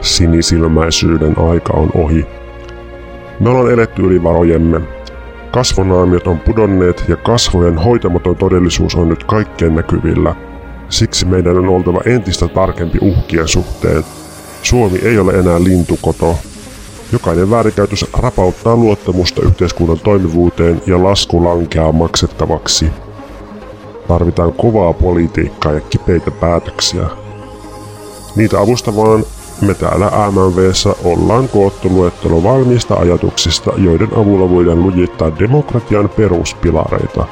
Sinisilmäisyyden aika on ohi. Me ollaan eletty yli varojemme. Kasvonaamiot on pudonneet ja kasvojen hoitamaton todellisuus on nyt kaikkien näkyvillä. Siksi meidän on oltava entistä tarkempi uhkien suhteen. Suomi ei ole enää lintukoto. Jokainen väärinkäytös rapauttaa luottamusta yhteiskunnan toimivuuteen ja lasku lankeaa maksettavaksi. Tarvitaan kovaa politiikkaa ja kipeitä päätöksiä. Niitä avustamaan me täällä MMVssä ollaan koottu luettelo valmiista ajatuksista, joiden avulla voidaan lujittaa demokratian peruspilareita.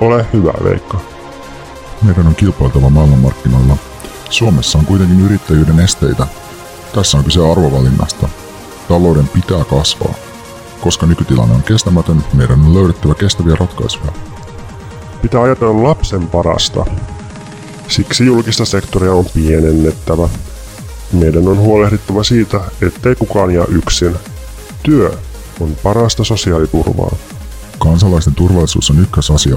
Ole hyvä, Veikka. Meidän on kilpailtava maailmanmarkkinoilla. Suomessa on kuitenkin yrittäjyyden esteitä. Tässä on kyse arvovalinnasta. Talouden pitää kasvaa. Koska nykytilanne on kestämätön, meidän on löydettävä kestäviä ratkaisuja. Pitää ajatella lapsen parasta. Siksi julkista sektoria on pienennettävä. Meidän on huolehdittava siitä, ettei kukaan jää yksin. Työ on parasta sosiaaliturvaa. Kansalaisten turvallisuus on ykkösasia.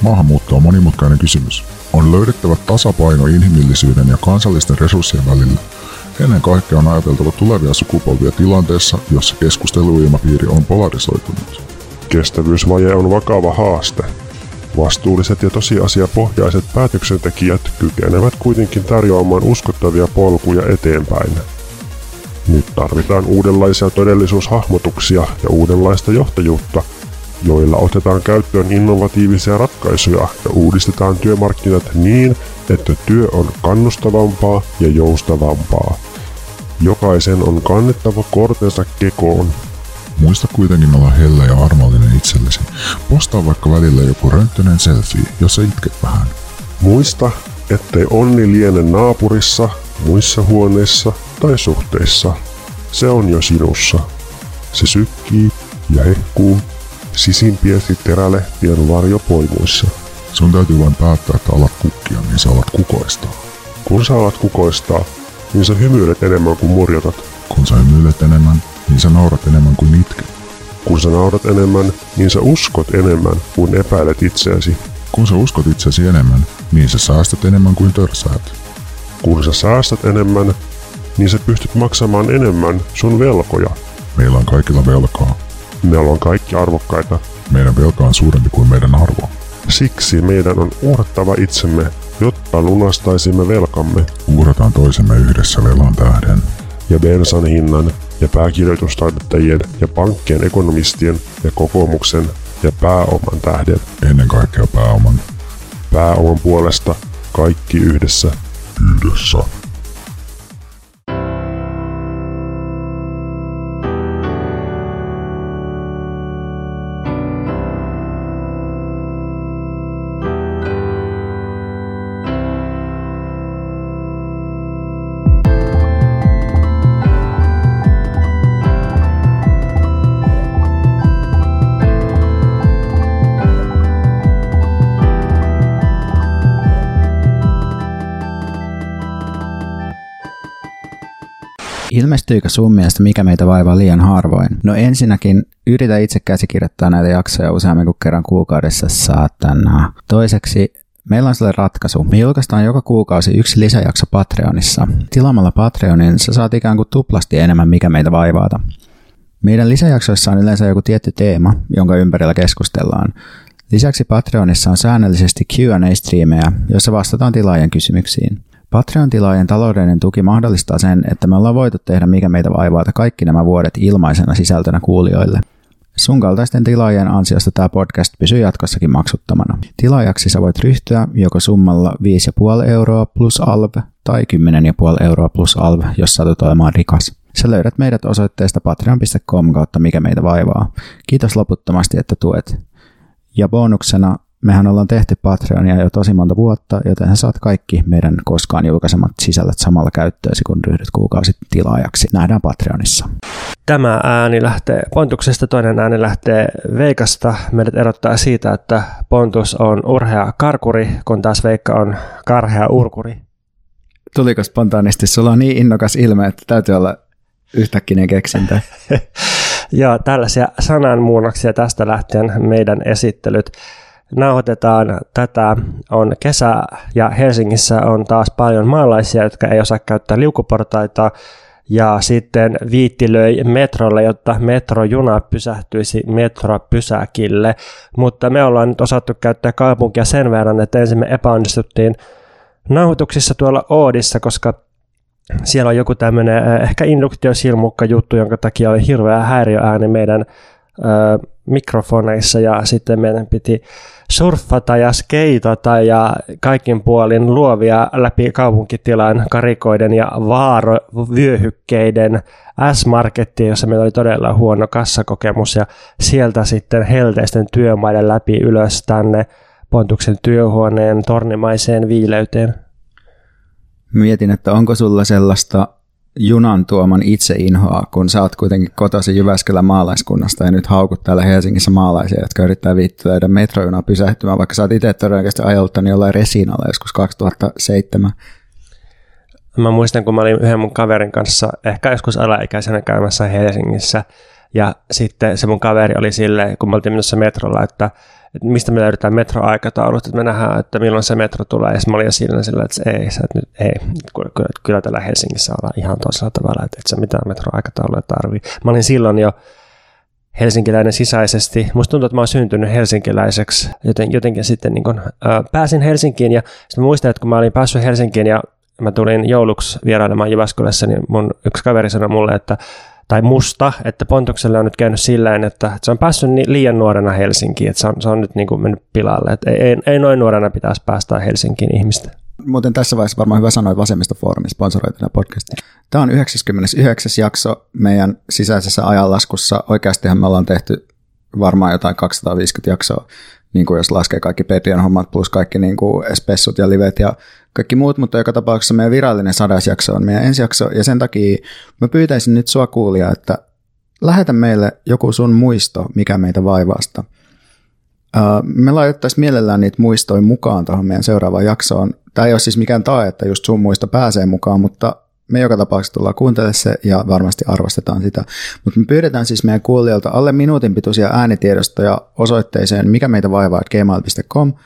Maahanmuutto on monimutkainen kysymys. On löydettävä tasapaino inhimillisyyden ja kansallisten resurssien välillä. Ennen kaikkea on ajateltava tulevia sukupolvia tilanteessa, jossa keskusteluilmapiiri on polarisoitunut. Kestävyysvaje on vakava haaste. Vastuulliset ja tosiasiapohjaiset päätöksentekijät kykenevät kuitenkin tarjoamaan uskottavia polkuja eteenpäin. Nyt tarvitaan uudenlaisia todellisuushahmotuksia ja uudenlaista johtajuutta, joilla otetaan käyttöön innovatiivisia ratkaisuja ja uudistetaan työmarkkinat niin, että työ on kannustavampaa ja joustavampaa. Jokaisen on kannettava kortensa kekoon Muista kuitenkin olla hellä ja armollinen itsellesi. Postaa vaikka välillä joku rönttönen selfie, jossa itket vähän. Muista, ettei onni liene naapurissa, muissa huoneissa tai suhteissa. Se on jo sinussa. Se sykkii ja hehkuu sisimpiesi terälehtien varjopoimuissa. Sun täytyy vain päättää, että alat kukkia, niin sä alat kukoistaa. Kun sä alat kukoistaa, niin sä hymyilet enemmän kuin murjotat. Kun sä hymyilet enemmän, niin sä naurat enemmän kuin itket. Kun sä naurat enemmän, niin sä uskot enemmän kuin epäilet itseäsi. Kun sä uskot itsesi enemmän, niin sä säästät enemmän kuin törsäät. Kun sä säästät enemmän, niin sä pystyt maksamaan enemmän sun velkoja. Meillä on kaikilla velkaa. Me ollaan kaikki arvokkaita. Meidän velka on suurempi kuin meidän arvo. Siksi meidän on uhrattava itsemme, jotta lunastaisimme velkamme. Uhrataan toisemme yhdessä velan tähden. Ja bensan hinnan ja pääkirjoitustaidettajien ja pankkien ekonomistien ja kokoomuksen ja pääoman tähden. Ennen kaikkea pääoman. Pääoman puolesta kaikki yhdessä. Yhdessä. Ilmestyykö sun mielestä Mikä meitä vaivaa liian harvoin? No ensinnäkin yritä itse käsikirjoittaa näitä jaksoja useammin kuin kerran kuukaudessa, saatana. Toiseksi Meillä on sille ratkaisu. Me julkaistaan joka kuukausi yksi lisäjakso Patreonissa. Tilaamalla Patreonin sä saat ikään kuin tuplasti enemmän mikä meitä vaivaata. Meidän lisäjaksoissa on yleensä joku tietty teema, jonka ympärillä keskustellaan. Lisäksi Patreonissa on säännöllisesti Q&A-striimejä, joissa vastataan tilaajien kysymyksiin. Patreon-tilaajien taloudellinen tuki mahdollistaa sen, että me ollaan voitu tehdä mikä meitä vaivaata kaikki nämä vuodet ilmaisena sisältönä kuulijoille. Sun kaltaisten tilaajien ansiosta tämä podcast pysyy jatkossakin maksuttomana. Tilaajaksi sä voit ryhtyä joko summalla 5,5 euroa plus alv tai 10,5 euroa plus alv, jos satut olemaan rikas. Sä löydät meidät osoitteesta patreon.com kautta mikä meitä vaivaa. Kiitos loputtomasti, että tuet. Ja bonuksena mehän ollaan tehty Patreonia jo tosi monta vuotta, joten saat kaikki meidän koskaan julkaisemat sisällöt samalla käyttöösi, kun ryhdyt kuukausi tilaajaksi. Nähdään Patreonissa. Tämä ääni lähtee Pontuksesta, toinen ääni lähtee Veikasta. Meidät erottaa siitä, että Pontus on urhea karkuri, kun taas Veikka on karhea urkuri. Tuliko spontaanisti? Sulla on niin innokas ilme, että täytyy olla yhtäkkinen keksintö. ja tällaisia sananmuunnoksia tästä lähtien meidän esittelyt nauhoitetaan tätä, on kesä ja Helsingissä on taas paljon maalaisia, jotka ei osaa käyttää liukuportaita ja sitten viittilöi metrolle, jotta metrojuna pysähtyisi metropysäkille. Mutta me ollaan nyt osattu käyttää kaupunkia sen verran, että ensin me epäonnistuttiin nauhoituksissa tuolla Oodissa, koska siellä on joku tämmöinen ehkä induktiosilmukka juttu, jonka takia oli hirveä häiriöääni meidän mikrofoneissa ja sitten meidän piti surffata ja skeitata ja kaikin puolin luovia läpi kaupunkitilan karikoiden ja vaarovyöhykkeiden S-Markettiin, jossa meillä oli todella huono kassakokemus ja sieltä sitten helteisten työmaiden läpi ylös tänne Pontuksen työhuoneen tornimaiseen viileyteen. Mietin, että onko sulla sellaista junan tuoman inhoa, kun sä oot kuitenkin kotoisin Jyväskylän maalaiskunnasta ja nyt haukut täällä Helsingissä maalaisia, jotka yrittää viittyä metrojunaa pysähtymään, vaikka sä oot itse todennäköisesti ajeluttanut jollain Resinalla joskus 2007. Mä muistan, kun mä olin yhden mun kaverin kanssa, ehkä joskus alaikäisenä käymässä Helsingissä, ja sitten se mun kaveri oli silleen, kun me oltiin menossa metrolla, että että mistä me löydetään metroaikataulut, että me nähdään, että milloin se metro tulee. Ja mä olin siinä sillä, että ei, sä, että nyt, ei, kyllä, kyllä täällä Helsingissä ollaan ihan toisella tavalla, että et sä mitään metroaikatauluja tarvii. Mä olin silloin jo helsinkiläinen sisäisesti. Musta tuntuu, että mä oon syntynyt helsinkiläiseksi. Joten, jotenkin sitten niin kun, ää, pääsin Helsinkiin ja sitten muistan, että kun mä olin päässyt Helsinkiin ja mä tulin jouluksi vierailemaan Jyväskylässä, niin mun yksi kaveri sanoi mulle, että tai musta, että Pontukselle on nyt käynyt sillä että se on päässyt liian nuorena Helsinkiin, että se on, se on nyt niin kuin mennyt pilalle, että ei, ei, ei noin nuorena pitäisi päästä Helsinkiin ihmistä. Muuten tässä vaiheessa varmaan hyvä sanoa, että Vasemmistofoorumi sponsoroi tätä podcastia. Tämä on 99. jakso meidän sisäisessä ajanlaskussa. Oikeastihan me ollaan tehty varmaan jotain 250 jaksoa, niin kuin jos laskee kaikki Patreon hommat plus kaikki niin kuin spessut ja livet ja kaikki muut, mutta joka tapauksessa meidän virallinen sadasjakso on meidän ensijakso, ja sen takia mä pyytäisin nyt sua kuulia, että lähetä meille joku sun muisto, mikä meitä vaivaasta. Me laitettaisiin mielellään niitä muistoja mukaan tuohon meidän seuraavaan jaksoon. Tämä ei ole siis mikään tae, että just sun muisto pääsee mukaan, mutta me joka tapauksessa tullaan kuuntelemaan se ja varmasti arvostetaan sitä. Mutta me pyydetään siis meidän kuulijoilta alle minuutin pituisia äänitiedostoja osoitteeseen mikä meitä vaivaa gmail.com –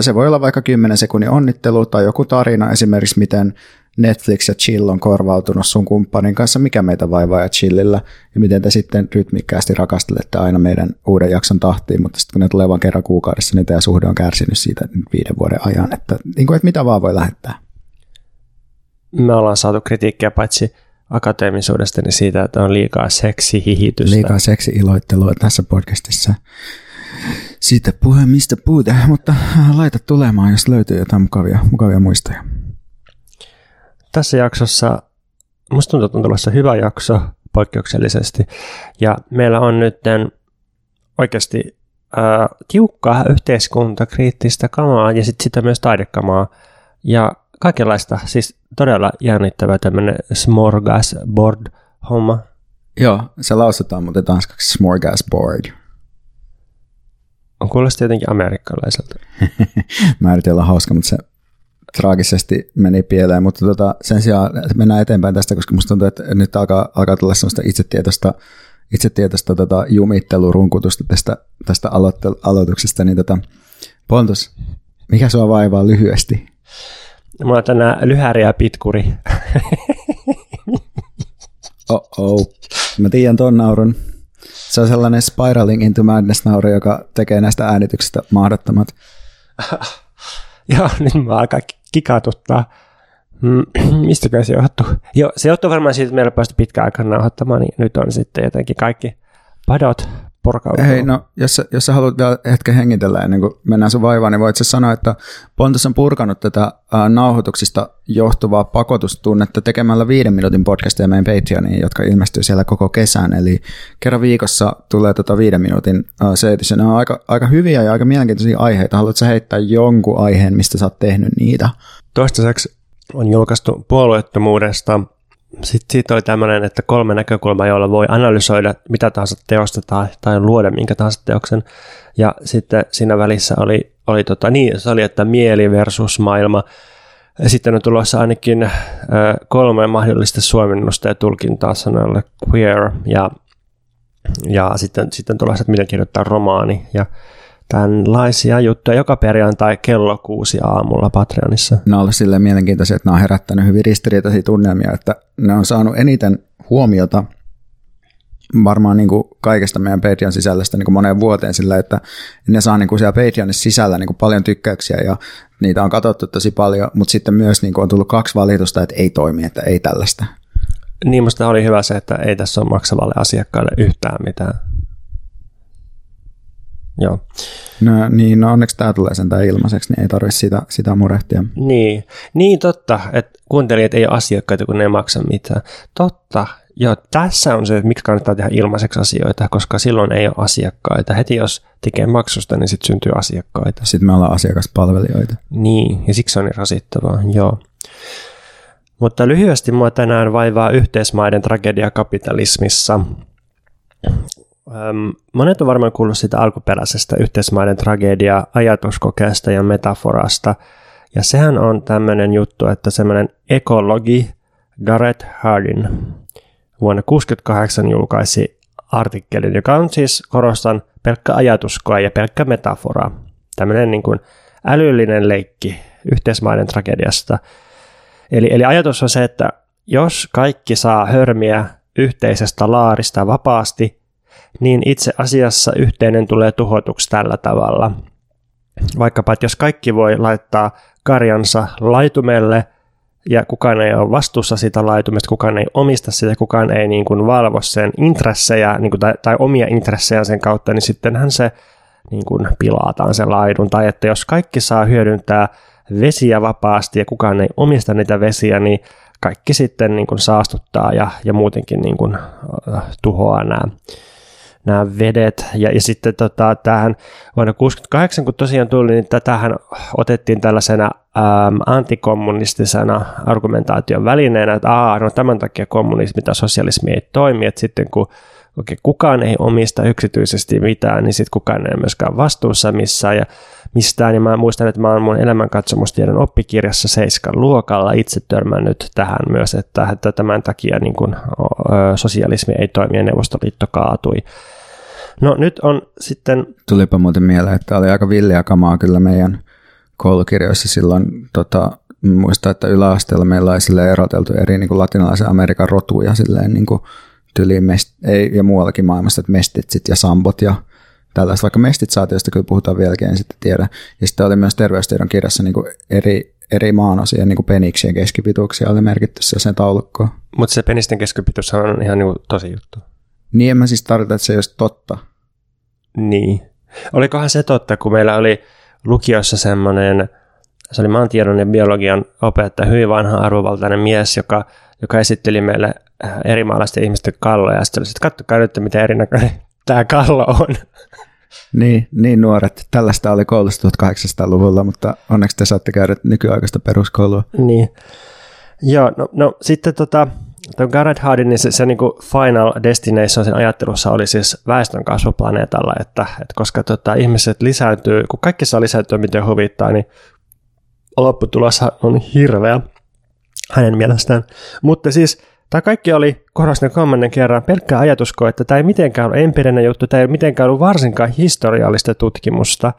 se voi olla vaikka 10 sekunnin onnittelu tai joku tarina, esimerkiksi miten Netflix ja Chill on korvautunut sun kumppanin kanssa, mikä meitä vaivaa ja Chillillä, ja miten te sitten rytmikkäästi rakastelette aina meidän uuden jakson tahtiin, mutta sitten kun ne tulee vain kerran kuukaudessa, niin tämä suhde on kärsinyt siitä viiden vuoden ajan, että, niin kuin, että mitä vaan voi lähettää. Me ollaan saatu kritiikkiä paitsi akateemisuudesta, niin siitä, että on liikaa seksihihitystä. Liikaa seksi-iloittelua tässä podcastissa siitä puhe mistä puhuta, mutta laita tulemaan, jos löytyy jotain mukavia, mukavia muistoja. Tässä jaksossa, musta tuntuu, että on tulossa hyvä jakso poikkeuksellisesti, ja meillä on nyt oikeasti äh, tiukkaa yhteiskuntakriittistä kamaa ja sitten sitä myös taidekamaa ja kaikenlaista, siis todella jännittävä tämmöinen smorgasbord-homma. Joo, se lausutaan muuten tanskaksi smorgasbord. On kuulosti jotenkin amerikkalaiselta. Mä yritin olla hauska, mutta se traagisesti meni pieleen, mutta tota, sen sijaan mennään eteenpäin tästä, koska musta tuntuu, että nyt alkaa, alkaa tulla sellaista itsetietoista, itsetietoista tota, jumittelurunkutusta tästä, tästä aloitte- aloituksesta, niin tota, Pontus, mikä sua vaivaa lyhyesti? Mulla on tänään lyhäri ja pitkuri. oh. Mä tiedän ton naurun. Se on sellainen spiraling into madness nauru, joka tekee näistä äänityksistä mahdottomat. Joo, nyt mä alkaa kikatuttaa. Mm, mistäkö se johtuu? Joo, se johtuu varmaan siitä, että meillä päästä pitkään aikaa nauhoittamaan, niin nyt on sitten jotenkin kaikki padot purkautuu. Hei, no jos, jos sä haluat vielä hetken hengitellä ennen kuin mennään sun vaivaan, niin voit sä sanoa, että Pontus on purkanut tätä äh, nauhoituksista johtuvaa pakotustunnetta tekemällä viiden minuutin podcastia meidän Patreoniin, jotka ilmestyy siellä koko kesän. Eli kerran viikossa tulee tota viiden minuutin äh, ne on aika, aika hyviä ja aika mielenkiintoisia aiheita. Haluatko sä heittää jonkun aiheen, mistä sä oot tehnyt niitä? Toistaiseksi on julkaistu puolueettomuudesta sitten siitä oli tämmöinen, että kolme näkökulmaa, joilla voi analysoida mitä tahansa teosta tai, tai luoda minkä tahansa teoksen. Ja sitten siinä välissä oli, oli tota, niin, se oli, että mieli versus maailma. Ja sitten on tulossa ainakin kolme mahdollista suomennusta ja tulkintaa sanalle queer ja, ja sitten, sitten tulossa, että miten kirjoittaa romaani. Ja tämänlaisia juttuja joka perjantai kello kuusi aamulla Patreonissa. Ne on ollut silleen mielenkiintoisia, että ne on herättänyt hyvin ristiriitaisia tunnelmia, että ne on saanut eniten huomiota varmaan niin kuin kaikesta meidän Patreon sisällöstä niin kuin moneen vuoteen sillä, että ne saa niin kuin siellä Patreonissa sisällä niin kuin paljon tykkäyksiä ja niitä on katsottu tosi paljon, mutta sitten myös niin kuin on tullut kaksi valitusta, että ei toimi, että ei tällaista. Niin musta oli hyvä se, että ei tässä ole maksavalle asiakkaalle yhtään mitään. Joo. No niin, no onneksi tämä tulee sentään ilmaiseksi, niin ei tarvitse sitä, sitä murehtia. Niin, niin totta, että kuuntelijat ei ole asiakkaita, kun ne ei maksa mitään. Totta, Joo, tässä on se, että miksi kannattaa tehdä ilmaiseksi asioita, koska silloin ei ole asiakkaita. Heti jos tekee maksusta, niin sitten syntyy asiakkaita. Sitten me ollaan asiakaspalvelijoita. Niin, ja siksi on niin rasittavaa, joo. Mutta lyhyesti mua tänään vaivaa yhteismaiden tragedia kapitalismissa. Monet on varmaan kuullut sitä alkuperäisestä yhteismaiden tragedia ajatuskokeesta ja metaforasta. Ja sehän on tämmöinen juttu, että semmoinen ekologi Gareth Hardin vuonna 1968 julkaisi artikkelin, joka on siis, korostan, pelkkä ajatuskoe ja pelkkä metafora. Tämmöinen niin kuin älyllinen leikki yhteismaiden tragediasta. Eli, eli ajatus on se, että jos kaikki saa hörmiä yhteisestä laarista vapaasti, niin itse asiassa yhteinen tulee tuhotuksi tällä tavalla. Vaikkapa, että jos kaikki voi laittaa karjansa laitumelle ja kukaan ei ole vastuussa siitä laitumesta, kukaan ei omista sitä, kukaan ei niin kuin valvo sen intressejä niin kuin, tai, tai omia intressejä sen kautta, niin sittenhän se niin kuin pilataan se laidun. Tai että jos kaikki saa hyödyntää vesiä vapaasti ja kukaan ei omista niitä vesiä, niin kaikki sitten niin kuin saastuttaa ja, ja muutenkin niin kuin, uh, tuhoaa nämä nämä vedet. Ja, ja sitten tota, tähän vuonna 1968, kun tosiaan tuli, niin tätähän otettiin tällaisena äm, antikommunistisena argumentaation välineenä, että Aa, no tämän takia kommunismi tai sosialismi ei toimi, että sitten kun okay, kukaan ei omista yksityisesti mitään, niin sitten kukaan ei myöskään vastuussa missään ja mistään. Ja mä muistan, että mä oon mun elämänkatsomustiedon oppikirjassa seiskan luokalla itse törmännyt tähän myös, että, että tämän takia niin kun, ö, sosialismi ei toimi ja Neuvostoliitto kaatui. No nyt on sitten... Tulipa muuten mieleen, että oli aika villiä kamaa kyllä meidän koulukirjoissa silloin. Tota, muista, että yläasteella meillä oli eroteltu eri niin kuin latinalaisen Amerikan rotuja silleen niin kuin tyliin mest, ei, ja muuallakin maailmassa, että mestitsit ja sambot ja tällaista, vaikka mestitsaatiosta kyllä puhutaan vieläkin, en sitten tiedä. Ja sitten oli myös terveystiedon kirjassa niin kuin eri, eri maanosia, niin kuin peniksien keskipituuksia oli merkitty sen taulukkoon. Mutta se penisten keskipituus on ihan niin kuin tosi juttu. Niin en mä siis tarkoita, että se ei olisi totta. Niin. Olikohan se totta, kun meillä oli lukiossa semmoinen, se oli maantiedon ja biologian opettaja, hyvin vanha arvovaltainen mies, joka, joka esitteli meille äh, eri maalaisten ihmisten kalloja. Ja sitten oli, että kattokaa nyt, miten erinäköinen tämä kallo on. Niin, niin nuoret. Tällaista oli koulussa 1800-luvulla, mutta onneksi te saatte käydä nykyaikaista peruskoulua. Niin. Joo, no, no sitten tota, Tuo Garrett Hardin, niin se, se niin Final Destination sen ajattelussa oli siis väestön kasvu planeetalla, että, että koska tota, ihmiset lisääntyy, kun kaikki saa lisääntyä miten huvittaa, niin lopputulos on hirveä hänen mielestään. Mutta siis tämä kaikki oli, korostan kolmannen kerran, pelkkä ajatusko, että tämä ei mitenkään ole empiirinen juttu, tämä ei mitenkään ollut varsinkaan historiallista tutkimusta.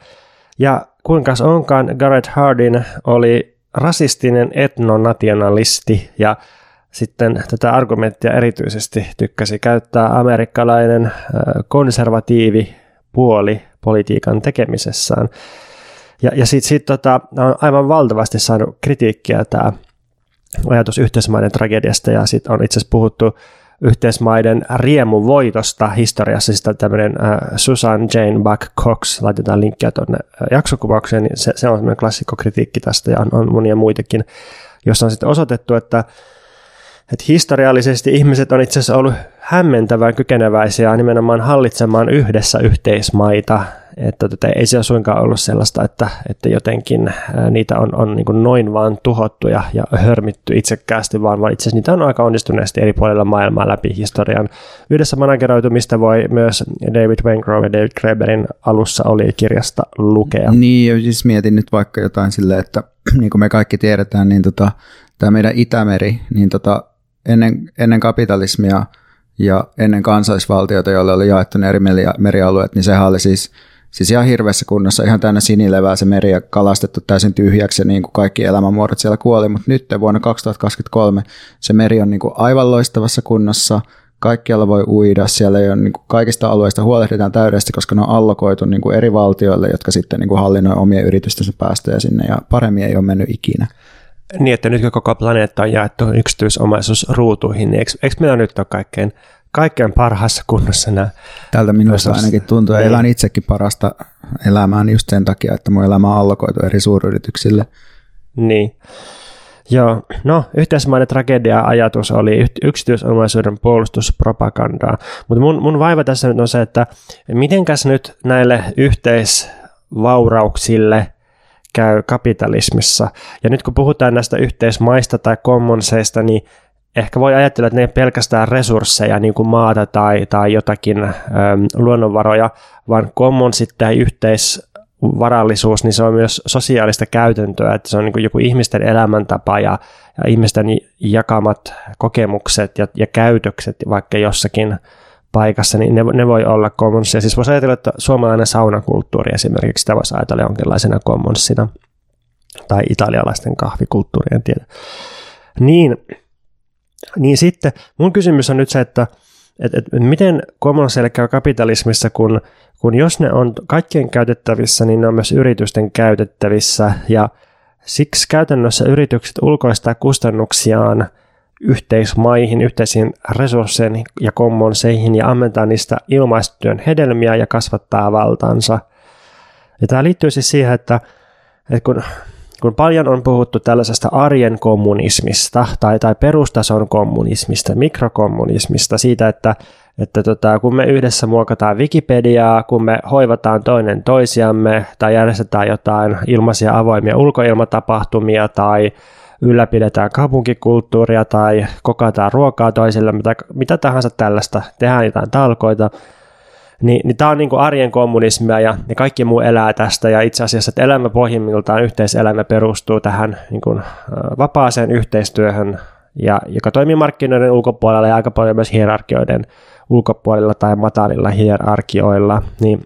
Ja kuinka onkaan, Garrett Hardin oli rasistinen etnonationalisti ja sitten tätä argumenttia erityisesti tykkäsi käyttää amerikkalainen konservatiivi puoli politiikan tekemisessään. Ja, ja sitten sit, tota, on aivan valtavasti saanut kritiikkiä tämä ajatus yhteismaiden tragediasta ja sitten on itse asiassa puhuttu yhteismaiden riemuvoitosta historiassa, siis tämmöinen äh, Susan Jane Buck Cox, laitetaan linkkiä tuonne jaksokuvaukseen, niin se, se on semmoinen klassikkokritiikki tästä ja on, on monia muitakin, jossa on sitten osoitettu, että että historiallisesti ihmiset on itse asiassa ollut hämmentävän kykeneväisiä nimenomaan hallitsemaan yhdessä yhteismaita. Että tota, ei se suinkaan ollut sellaista, että, että jotenkin niitä on, on niin noin vaan tuhottu ja, ja hörmitty itsekkäästi, vaan, vaan itse asiassa niitä on aika onnistuneesti eri puolilla maailmaa läpi historian. Yhdessä manageroitumista voi myös David Wengrove ja David Kreberin alussa oli kirjasta lukea. Niin, siis mietin nyt vaikka jotain silleen, että niin kuin me kaikki tiedetään, niin tota, tämä meidän Itämeri, niin tota, ennen, ennen kapitalismia ja ennen kansallisvaltioita, joille oli jaettu ne eri merialueet, niin sehän oli siis siis ihan hirveässä kunnossa, ihan täynnä sinilevää se meri ja kalastettu täysin tyhjäksi ja niin kuin kaikki elämänmuodot siellä kuoli, mutta nyt vuonna 2023 se meri on niin kuin aivan loistavassa kunnossa, kaikkialla voi uida, siellä ei ole, niin kuin kaikista alueista huolehditaan täydellisesti, koska ne on allokoitu niin kuin eri valtioille, jotka sitten niin kuin hallinnoi omien yritystensä päästöjä sinne ja paremmin ei ole mennyt ikinä. Niin, että nyt kun koko planeetta on jaettu yksityisomaisuusruutuihin, niin eikö, eikö meillä nyt ole kaikkein, kaikkein parhaassa kunnossa nämä? Tältä minusta ainakin tuntuu, niin. elän itsekin parasta elämää just sen takia, että mun elämä on allokoitu eri suuryrityksille. Niin. Joo, no yhteismainen tragedia-ajatus oli yksityisomaisuuden puolustuspropagandaa, mutta mun, mun vaiva tässä nyt on se, että mitenkäs nyt näille yhteisvaurauksille käy kapitalismissa. Ja nyt kun puhutaan näistä yhteismaista tai commonseista, niin ehkä voi ajatella, että ne ei pelkästään resursseja, niin kuin maata tai, tai jotakin äm, luonnonvaroja, vaan commonsit tai yhteis, varallisuus, niin se on myös sosiaalista käytäntöä, että se on niin joku ihmisten elämäntapa ja, ja ihmisten jakamat kokemukset ja, ja käytökset vaikka jossakin paikassa, niin ne, ne voi olla commonssia. Siis voisi ajatella, että suomalainen saunakulttuuri esimerkiksi, sitä voisi ajatella jonkinlaisena commonsina, tai italialaisten kahvikulttuurien tiedä. Niin, niin sitten mun kysymys on nyt se, että et, et, miten commonsille käy kapitalismissa, kun kun jos ne on kaikkien käytettävissä, niin ne on myös yritysten käytettävissä ja siksi käytännössä yritykset ulkoistaa kustannuksiaan yhteismaihin, yhteisiin resursseihin ja kommonseihin ja ammentaa niistä ilmaistyön hedelmiä ja kasvattaa valtansa. Ja tämä liittyy siis siihen, että, että kun, kun paljon on puhuttu tällaisesta arjen kommunismista tai, tai perustason kommunismista, mikrokommunismista, siitä, että että tota, kun me yhdessä muokataan Wikipediaa, kun me hoivataan toinen toisiamme tai järjestetään jotain ilmaisia avoimia ulkoilmatapahtumia tai ylläpidetään kaupunkikulttuuria tai kokataan ruokaa toisille, mitä, mitä tahansa tällaista, tehdään jotain talkoita, niin, niin tämä on niin kuin arjen kommunismia ja, ja kaikki muu elää tästä. Ja itse asiassa, että elämä pohjimmiltaan yhteiselämä perustuu tähän niin kuin, vapaaseen yhteistyöhön, ja, joka toimii markkinoiden ulkopuolella ja aika paljon myös hierarkioiden ulkopuolella tai matalilla hierarkioilla, niin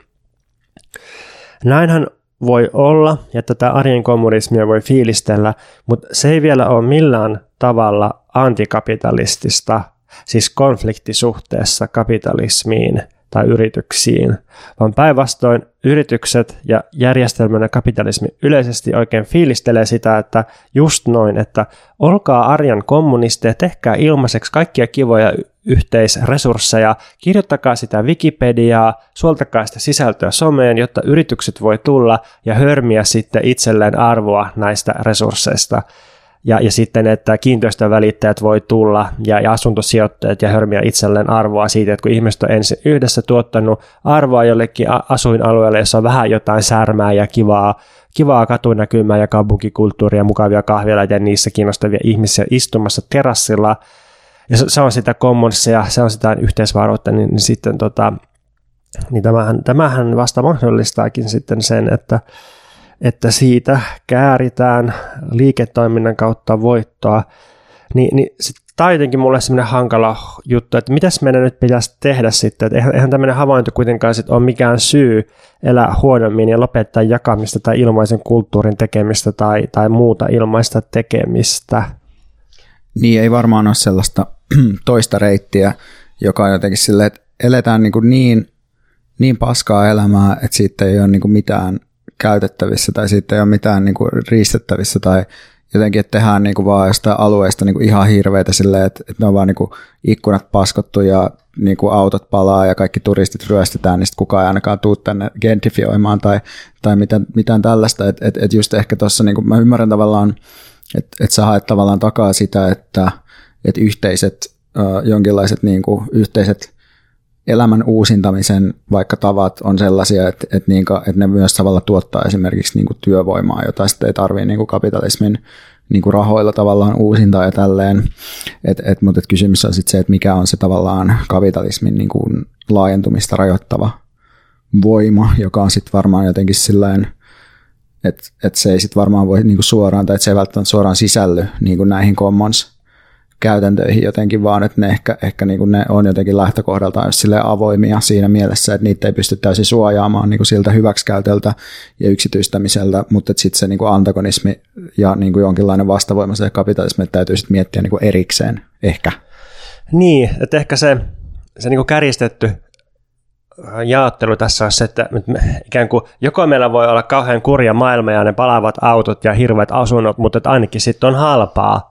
näinhän voi olla, ja tätä arjen kommunismia voi fiilistellä, mutta se ei vielä ole millään tavalla antikapitalistista, siis konfliktisuhteessa kapitalismiin – tai yrityksiin, vaan päinvastoin yritykset ja järjestelmän kapitalismi yleisesti oikein fiilistelee sitä, että just noin, että olkaa arjan kommunisteja, tehkää ilmaiseksi kaikkia kivoja yhteisresursseja, kirjoittakaa sitä Wikipediaa, suoltakaa sitä sisältöä someen, jotta yritykset voi tulla ja hörmiä sitten itselleen arvoa näistä resursseista ja, ja sitten, että kiinteistövälittäjät voi tulla ja, ja asuntosijoittajat ja hörmiä itselleen arvoa siitä, että kun ihmiset on ensin yhdessä tuottanut arvoa jollekin asuinalueelle, jossa on vähän jotain särmää ja kivaa, kivaa katunäkymää ja kaupunkikulttuuria, mukavia kahvilaita ja niissä kiinnostavia ihmisiä istumassa terassilla, ja se, se on sitä commonsia, se on sitä yhteisvaroutta, niin, niin sitten tota, niin tämähän, tämähän vasta mahdollistaakin sitten sen, että siitä kääritään liiketoiminnan kautta voittoa, niin, niin tämä on jotenkin mulle semmoinen hankala juttu, että mitäs meidän nyt pitäisi tehdä sitten, että eihän, eihän tämmöinen havainto kuitenkaan sit ole mikään syy elää huonommin ja lopettaa jakamista tai ilmaisen kulttuurin tekemistä tai, tai muuta ilmaista tekemistä. Niin ei varmaan ole sellaista toista reittiä, joka on jotenkin silleen, että eletään niin, niin, niin paskaa elämää, että siitä ei ole niin mitään käytettävissä tai siitä ei ole mitään niin kuin riistettävissä tai jotenkin, että tehdään niin kuin vaan jostain alueesta niin kuin ihan hirveitä silleen, että, että ne on vaan niin kuin ikkunat paskottu ja niin kuin autot palaa ja kaikki turistit ryöstetään, niin sitten kukaan ei ainakaan tuu tänne gentrifioimaan tai, tai mitään, mitään tällaista. Että et, et just ehkä tuossa, niin mä ymmärrän tavallaan, että et sä haet tavallaan takaa sitä, että et yhteiset, jonkinlaiset niin kuin yhteiset elämän uusintamisen vaikka tavat on sellaisia, että, että, niin, että ne myös tavalla tuottaa esimerkiksi niin kuin työvoimaa, jota sitten ei tarvitse niin kuin kapitalismin niin kuin rahoilla tavallaan uusintaa ja tälleen. Et, et, mutta et kysymys on sitten se, että mikä on se tavallaan kapitalismin niin kuin laajentumista rajoittava voima, joka on sitten varmaan jotenkin silleen, että et se ei sitten varmaan voi niin kuin suoraan, tai että se ei välttämättä suoraan sisälly niin kuin näihin commons käytäntöihin jotenkin, vaan että ne ehkä, ehkä niin kuin ne on jotenkin lähtökohdaltaan sille avoimia siinä mielessä, että niitä ei pysty täysin suojaamaan niin kuin siltä hyväksikäytöltä ja yksityistämiseltä, mutta sitten se niin kuin antagonismi ja niin kuin jonkinlainen vastavoima se kapitalismi täytyy sitten miettiä niin kuin erikseen ehkä. Niin, että ehkä se, se niin kuin kärjistetty jaottelu tässä on se, että ikään kuin joko meillä voi olla kauhean kurja maailma ja ne palaavat autot ja hirveät asunnot, mutta että ainakin sitten on halpaa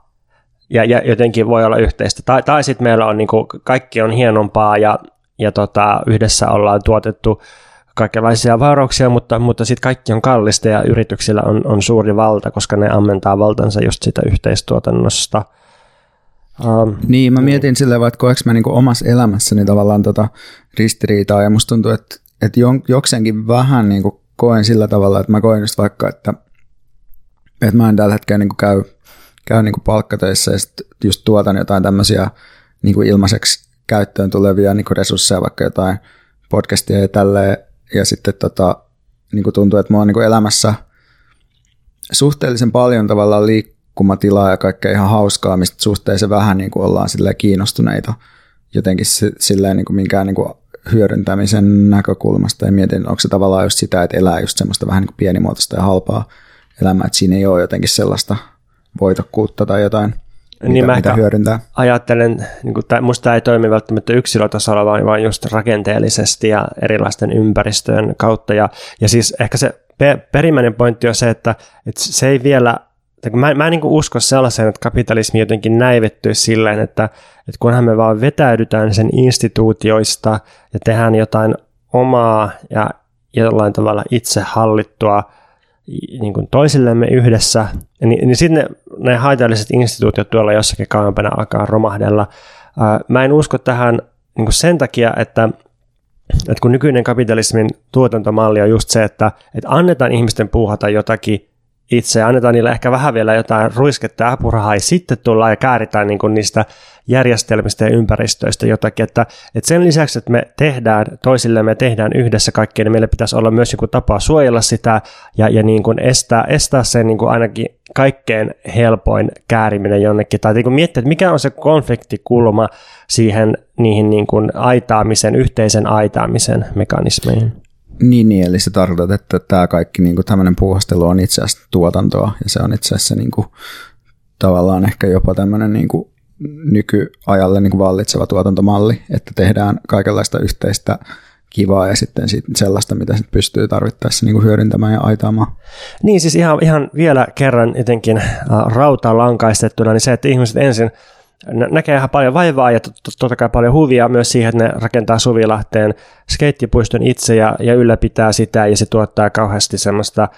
ja, ja jotenkin voi olla yhteistä. Tai, tai sitten meillä on niin kuin, kaikki on hienompaa ja, ja tota, yhdessä ollaan tuotettu kaikenlaisia vaurauksia, mutta, mutta sitten kaikki on kallista ja yrityksillä on, on suuri valta, koska ne ammentaa valtansa just sitä yhteistuotannosta – Um, niin, mä mietin silleen, että koeks mä niinku omassa elämässäni tavallaan tota ristiriitaa, ja musta tuntuu, että, että jokseenkin vähän niinku koen sillä tavalla, että mä koen just vaikka, että, että mä en tällä hetkellä niinku käy, käy niinku palkkatöissä ja sit just tuotan jotain tämmöisiä niinku ilmaiseksi käyttöön tulevia niinku resursseja, vaikka jotain podcastia ja tälleen, ja sitten tota, niinku tuntuu, että mä oon niinku elämässä suhteellisen paljon tavallaan liik- liikkumatilaa ja kaikkea ihan hauskaa, mistä suhteellisen vähän niin kuin ollaan kiinnostuneita jotenkin silleen niin kuin minkään niin kuin hyödyntämisen näkökulmasta. Ja mietin, onko se tavallaan just sitä, että elää just semmoista vähän niin kuin pienimuotoista ja halpaa elämää, että siinä ei ole jotenkin sellaista voitokkuutta tai jotain, mitä, niin mä mitä hyödyntää. ajattelen, niin kuin, tai musta tämä ei toimi välttämättä yksilötasolla, vaan, vaan just rakenteellisesti ja erilaisten ympäristöjen kautta. Ja, ja siis ehkä se perimmäinen pointti on se, että, että se ei vielä mä, mä en niin usko sellaiseen, että kapitalismi jotenkin näivettyisi silleen, että, että kunhan me vaan vetäydytään sen instituutioista ja tehdään jotain omaa ja jollain tavalla itse hallittua niin kuin toisillemme yhdessä, niin, niin sitten ne, ne haitalliset instituutiot tuolla jossakin kauempana alkaa romahdella. Mä en usko tähän niin kuin sen takia, että, että kun nykyinen kapitalismin tuotantomalli on just se, että, että annetaan ihmisten puuhata jotakin itse annetaan niille ehkä vähän vielä jotain ruisketta ja apurahaa ja sitten tullaan ja kääritään niin kuin niistä järjestelmistä ja ympäristöistä jotakin, että, että sen lisäksi, että me tehdään toisille, me tehdään yhdessä kaikkea, niin meillä pitäisi olla myös joku tapa suojella sitä ja, ja niin kuin estää, estää sen niin kuin ainakin kaikkein helpoin kääriminen jonnekin, tai niin kuin miettiä, että mikä on se konfliktikulma siihen niihin niin kuin aitaamisen, yhteisen aitaamisen mekanismeihin. Niin, niin, eli se tarkoittaa, että tämä kaikki niin tämmöinen puuhastelu on itse asiassa tuotantoa, ja se on itse asiassa niin kuin, tavallaan ehkä jopa tämmöinen niin kuin, nykyajalle niin kuin vallitseva tuotantomalli, että tehdään kaikenlaista yhteistä kivaa ja sitten sellaista, mitä sit pystyy tarvittaessa niin kuin hyödyntämään ja aitaamaan. Niin, siis ihan, ihan vielä kerran jotenkin äh, rautaa lankaistettuna, niin se, että ihmiset ensin – näkee ihan paljon vaivaa ja totta kai paljon huvia myös siihen, että ne rakentaa Suvilahteen skeittipuiston itse ja, ja ylläpitää sitä ja se tuottaa kauheasti semmoista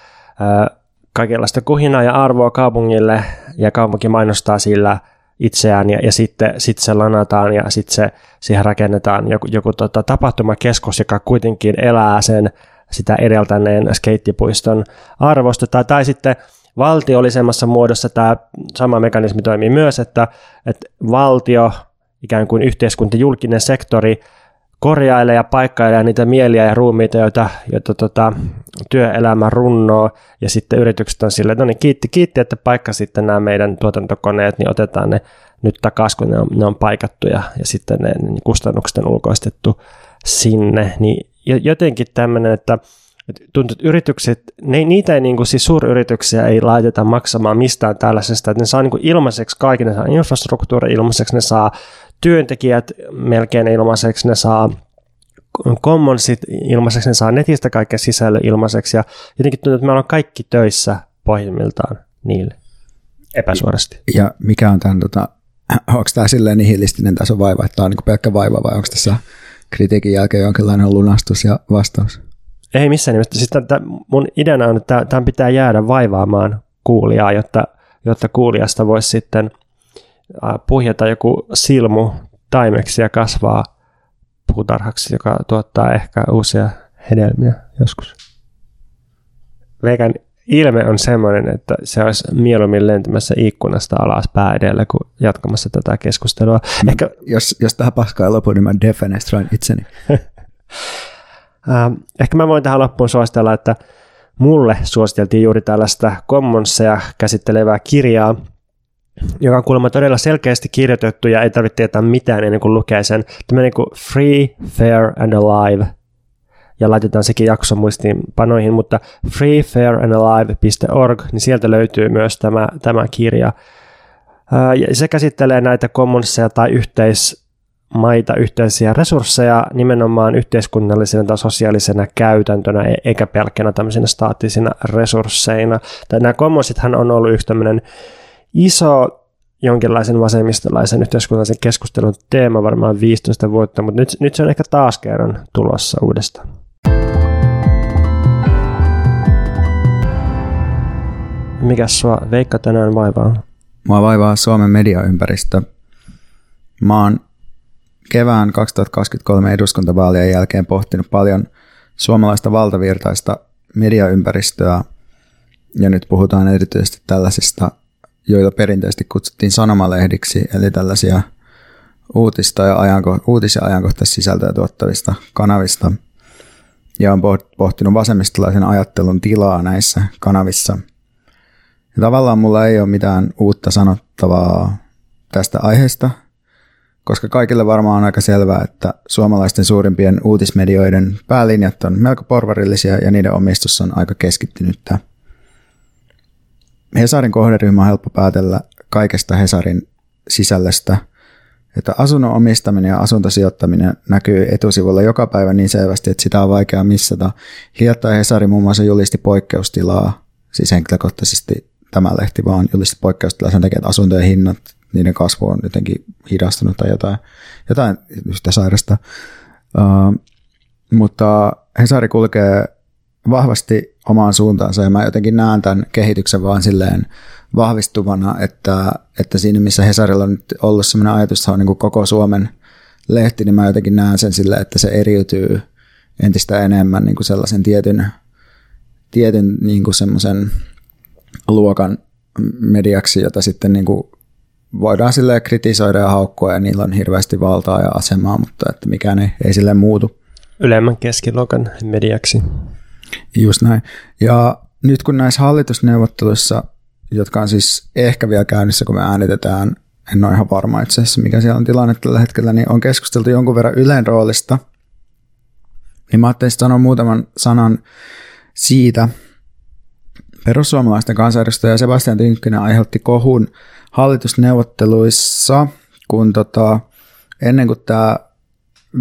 ää, kaikenlaista kuhinaa ja arvoa kaupungille ja kaupunki mainostaa sillä itseään ja, ja sitten sit se lanataan ja sitten se, siihen rakennetaan joku, joku tota, tapahtumakeskus, joka kuitenkin elää sen sitä edeltäneen skeittipuiston arvosta. Tai, tai sitten valtiollisemmassa muodossa tämä sama mekanismi toimii myös, että, että valtio, ikään kuin yhteiskunta, julkinen sektori korjailee ja paikkailee niitä mieliä ja ruumiita, joita, joita tota, työelämä runnoo, ja sitten yritykset on silleen, että no niin, kiitti, kiitti, että paikka sitten nämä meidän tuotantokoneet, niin otetaan ne nyt takaisin, kun ne on, ne on paikattu ja, ja sitten ne niin kustannukset on ulkoistettu sinne, niin jotenkin tämmöinen, että tuntuu, että yritykset, ne, niitä ei, niin kuin, siis suuryrityksiä ei laiteta maksamaan mistään tällaisesta, että ne saa niin kuin ilmaiseksi kaiken, ne saa infrastruktuuri ilmaiseksi, ne saa työntekijät melkein ilmaiseksi, ne saa commonsit ilmaiseksi, ne saa netistä kaiken sisällön ilmaiseksi ja jotenkin tuntuu, että me ollaan kaikki töissä pohjimmiltaan niille epäsuorasti. Ja mikä on tämän, tota, onko tämä silleen nihilistinen taso vaiva, että tämä on niin pelkkä vaiva vai onko tässä kritiikin jälkeen jonkinlainen lunastus ja vastaus? Ei missään nimessä. Siis tämän, mun ideana on, että tämän pitää jäädä vaivaamaan kuulijaa, jotta, jotta kuulijasta voisi sitten puhjata joku silmu taimeksi ja kasvaa puutarhaksi, joka tuottaa ehkä uusia hedelmiä joskus. Veikan ilme on semmoinen, että se olisi mieluummin lentämässä ikkunasta alas pää edellä kuin jatkamassa tätä keskustelua. No, Ehkä... jos, jos tähän paskaa lopu, niin mä defenestroin itseni. Ehkä mä voin tähän loppuun suositella, että mulle suositeltiin juuri tällaista commonsia käsittelevää kirjaa, joka on kuulemma todella selkeästi kirjoitettu ja ei tarvitse tietää mitään ennen kuin lukee sen. Tämä niin kuin Free, Fair and Alive. Ja laitetaan sekin jakson muistiinpanoihin, mutta freefairandalive.org, niin sieltä löytyy myös tämä, tämä kirja. Ja se käsittelee näitä commonsseja tai yhteismaita, yhteisiä resursseja nimenomaan yhteiskunnallisena tai sosiaalisena käytäntönä, e- eikä pelkkänä tämmöisenä staattisina resursseina. Tai nämä commonsithan on ollut yksi tämmöinen iso jonkinlaisen vasemmistolaisen yhteiskunnallisen keskustelun teema varmaan 15 vuotta, mutta nyt, nyt se on ehkä taas kerran tulossa uudestaan. Mikä sua Veikka tänään vaivaa? Mua vaivaa Suomen mediaympäristö. Mä oon kevään 2023 eduskuntavaalien jälkeen pohtinut paljon suomalaista valtavirtaista mediaympäristöä, ja nyt puhutaan erityisesti tällaisista, joita perinteisesti kutsuttiin sanomalehdiksi, eli tällaisia uutista ja ajanko- uutis- ja ajankohtaissisältöjä tuottavista kanavista, ja on pohtinut vasemmistolaisen ajattelun tilaa näissä kanavissa – ja tavallaan mulla ei ole mitään uutta sanottavaa tästä aiheesta, koska kaikille varmaan on aika selvää, että suomalaisten suurimpien uutismedioiden päälinjat on melko porvarillisia ja niiden omistus on aika keskittynyttä. Hesarin kohderyhmä on helppo päätellä kaikesta Hesarin sisällöstä, että asunnon omistaminen ja asuntosijoittaminen näkyy etusivulla joka päivä niin selvästi, että sitä on vaikea missata. Hiljattain Hesari muun muassa julisti poikkeustilaa, siis henkilökohtaisesti tämä lehti vaan julisti poikkeustila sen takia, että asuntojen hinnat, niiden kasvu on jotenkin hidastunut tai jotain, jotain yhtä sairasta. Uh, mutta Hesari kulkee vahvasti omaan suuntaansa ja mä jotenkin näen tämän kehityksen vaan silleen vahvistuvana, että, että siinä missä Hesarilla on nyt ollut sellainen ajatus, että se on niin kuin koko Suomen lehti, niin mä jotenkin näen sen silleen, että se eriytyy entistä enemmän niin kuin sellaisen tietyn, tietyn niin kuin semmoisen luokan mediaksi, jota sitten niin kuin voidaan sille kritisoida ja haukkua ja niillä on hirveästi valtaa ja asemaa, mutta että mikään ei, ei sille muutu. Ylemmän keskiluokan mediaksi. Just näin. Ja nyt kun näissä hallitusneuvotteluissa, jotka on siis ehkä vielä käynnissä, kun me äänitetään, en ole ihan varma itse asiassa, mikä siellä on tilanne tällä hetkellä, niin on keskusteltu jonkun verran Ylen roolista. Niin mä ajattelin sanoa muutaman sanan siitä, Perussuomalaisten kansanedustaja Sebastian Tynkkynen aiheutti kohun hallitusneuvotteluissa, kun tota, ennen kuin tämä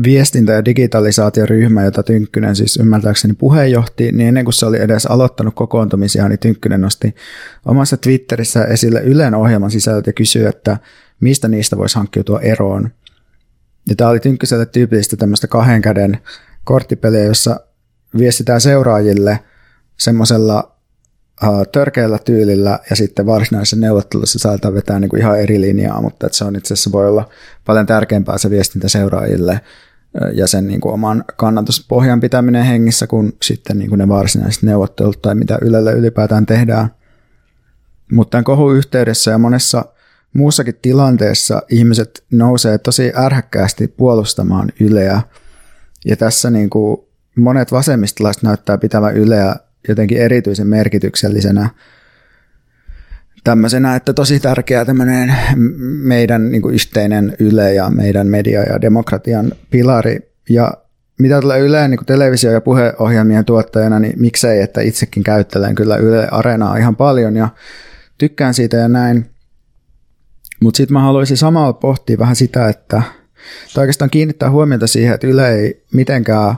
viestintä- ja digitalisaatioryhmä, jota Tynkkynen siis ymmärtääkseni puheenjohti, niin ennen kuin se oli edes aloittanut kokoontumisia, niin Tynkkynen nosti omassa Twitterissä esille Ylen ohjelman sisällöt ja kysyi, että mistä niistä voisi hankkiutua eroon. Ja tämä oli Tynkkyselle tyypillistä tämmöistä kahden käden korttipeliä, jossa viestitään seuraajille semmoisella törkeällä tyylillä ja sitten varsinaisessa neuvottelussa saattaa vetää niin kuin ihan eri linjaa, mutta että se on itse asiassa voi olla paljon tärkeämpää se viestintä seuraajille ja sen niin kuin oman kannatuspohjan pitäminen hengissä kuin sitten niin kuin ne varsinaiset neuvottelut tai mitä Ylelle ylipäätään tehdään. Mutta tämän kohun yhteydessä ja monessa muussakin tilanteessa ihmiset nousee tosi ärhäkkäästi puolustamaan Yleä. Ja tässä niin kuin monet vasemmistolaiset näyttää pitävän Yleä jotenkin erityisen merkityksellisenä tämmöisenä, että tosi tärkeä tämmöinen meidän niin kuin yhteinen Yle ja meidän media ja demokratian pilari. Ja mitä tulee Yleen niin televisio- ja puheohjelmien tuottajana, niin miksei, että itsekin käyttelen kyllä Yle Areenaa ihan paljon ja tykkään siitä ja näin. Mutta sitten mä haluaisin samalla pohtia vähän sitä, että tai oikeastaan kiinnittää huomiota siihen, että Yle ei mitenkään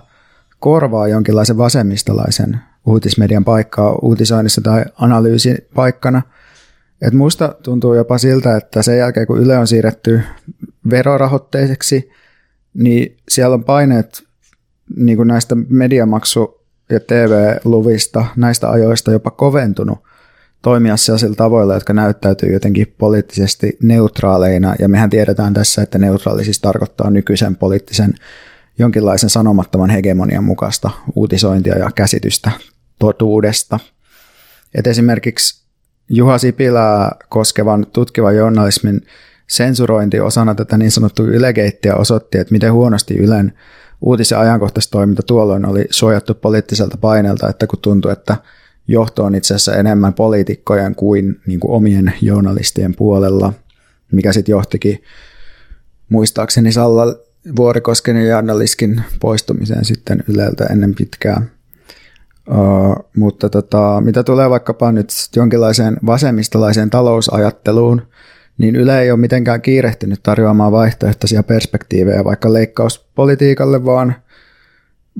korvaa jonkinlaisen vasemmistolaisen uutismedian paikkaa uutisoinnissa tai analyysin paikkana. Et musta tuntuu jopa siltä, että sen jälkeen kun Yle on siirretty verorahoitteiseksi, niin siellä on paineet niin kuin näistä mediamaksu- ja TV-luvista, näistä ajoista jopa koventunut toimia sellaisilla tavoilla, jotka näyttäytyy jotenkin poliittisesti neutraaleina. Ja mehän tiedetään tässä, että neutraali siis tarkoittaa nykyisen poliittisen jonkinlaisen sanomattoman hegemonian mukaista uutisointia ja käsitystä totuudesta. Et esimerkiksi Juha Sipilää koskevan tutkivan journalismin sensurointi osana tätä niin sanottua ylegeittiä osoitti, että miten huonosti Ylen uutis- ja ajankohtaistoiminta tuolloin oli suojattu poliittiselta paineelta, että kun tuntui, että johto on itse asiassa enemmän poliitikkojen kuin, niin kuin omien journalistien puolella, mikä sitten johtikin muistaakseni Salla Vuorikosken ja Jarna Liskin poistumiseen sitten Yleltä ennen pitkää. Uh, mutta tota, mitä tulee vaikkapa nyt jonkinlaiseen vasemmistolaiseen talousajatteluun, niin Yle ei ole mitenkään kiirehtinyt tarjoamaan vaihtoehtoisia perspektiivejä vaikka leikkauspolitiikalle, vaan,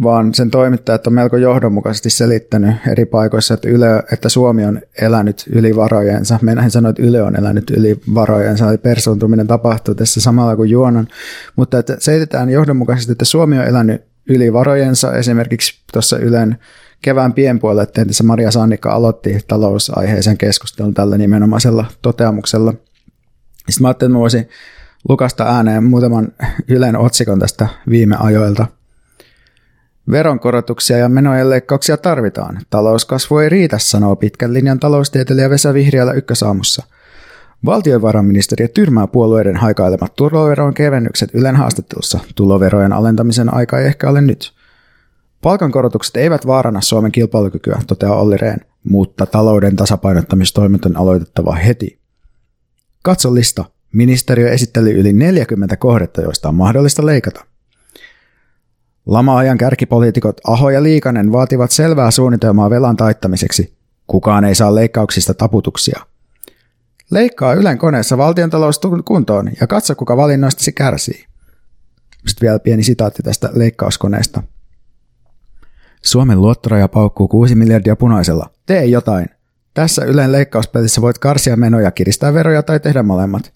vaan sen toimittajat on melko johdonmukaisesti selittänyt eri paikoissa, että, Yle, että Suomi on elänyt yli varojensa. Meidän sanoi, että Yle on elänyt yli varojensa, eli persoontuminen tapahtuu tässä samalla kuin juonan, mutta että selitetään johdonmukaisesti, että Suomi on elänyt yli varojensa, esimerkiksi tuossa Ylen kevään pienpuolelle tehtäessä Maria Sannikka aloitti talousaiheisen keskustelun tällä nimenomaisella toteamuksella – sitten mä ajattelin, että mä voisin lukasta ääneen muutaman Ylen otsikon tästä viime ajoilta. Veronkorotuksia ja menojen leikkauksia tarvitaan. Talouskasvu ei riitä, sanoo pitkän linjan taloustieteilijä Vesa Vihriälä ykkösaamussa. Valtiovarainministeriö tyrmää puolueiden haikailemat tuloveron kevennykset Ylen haastattelussa. Tuloverojen alentamisen aika ei ehkä ole nyt. Palkankorotukset eivät vaarana Suomen kilpailukykyä, toteaa Olli Rehn, mutta talouden tasapainottamistoimet on aloitettava heti. Katso lista. Ministeriö esitteli yli 40 kohdetta, joista on mahdollista leikata. Lama-ajan kärkipoliitikot Aho ja Liikanen vaativat selvää suunnitelmaa velan taittamiseksi. Kukaan ei saa leikkauksista taputuksia. Leikkaa Ylen koneessa valtiontalous kuntoon ja katso, kuka valinnoistasi kärsii. Sitten vielä pieni sitaatti tästä leikkauskoneesta. Suomen luottoraja paukkuu 6 miljardia punaisella. Tee jotain. Tässä Ylen leikkauspelissä voit karsia menoja, kiristää veroja tai tehdä molemmat.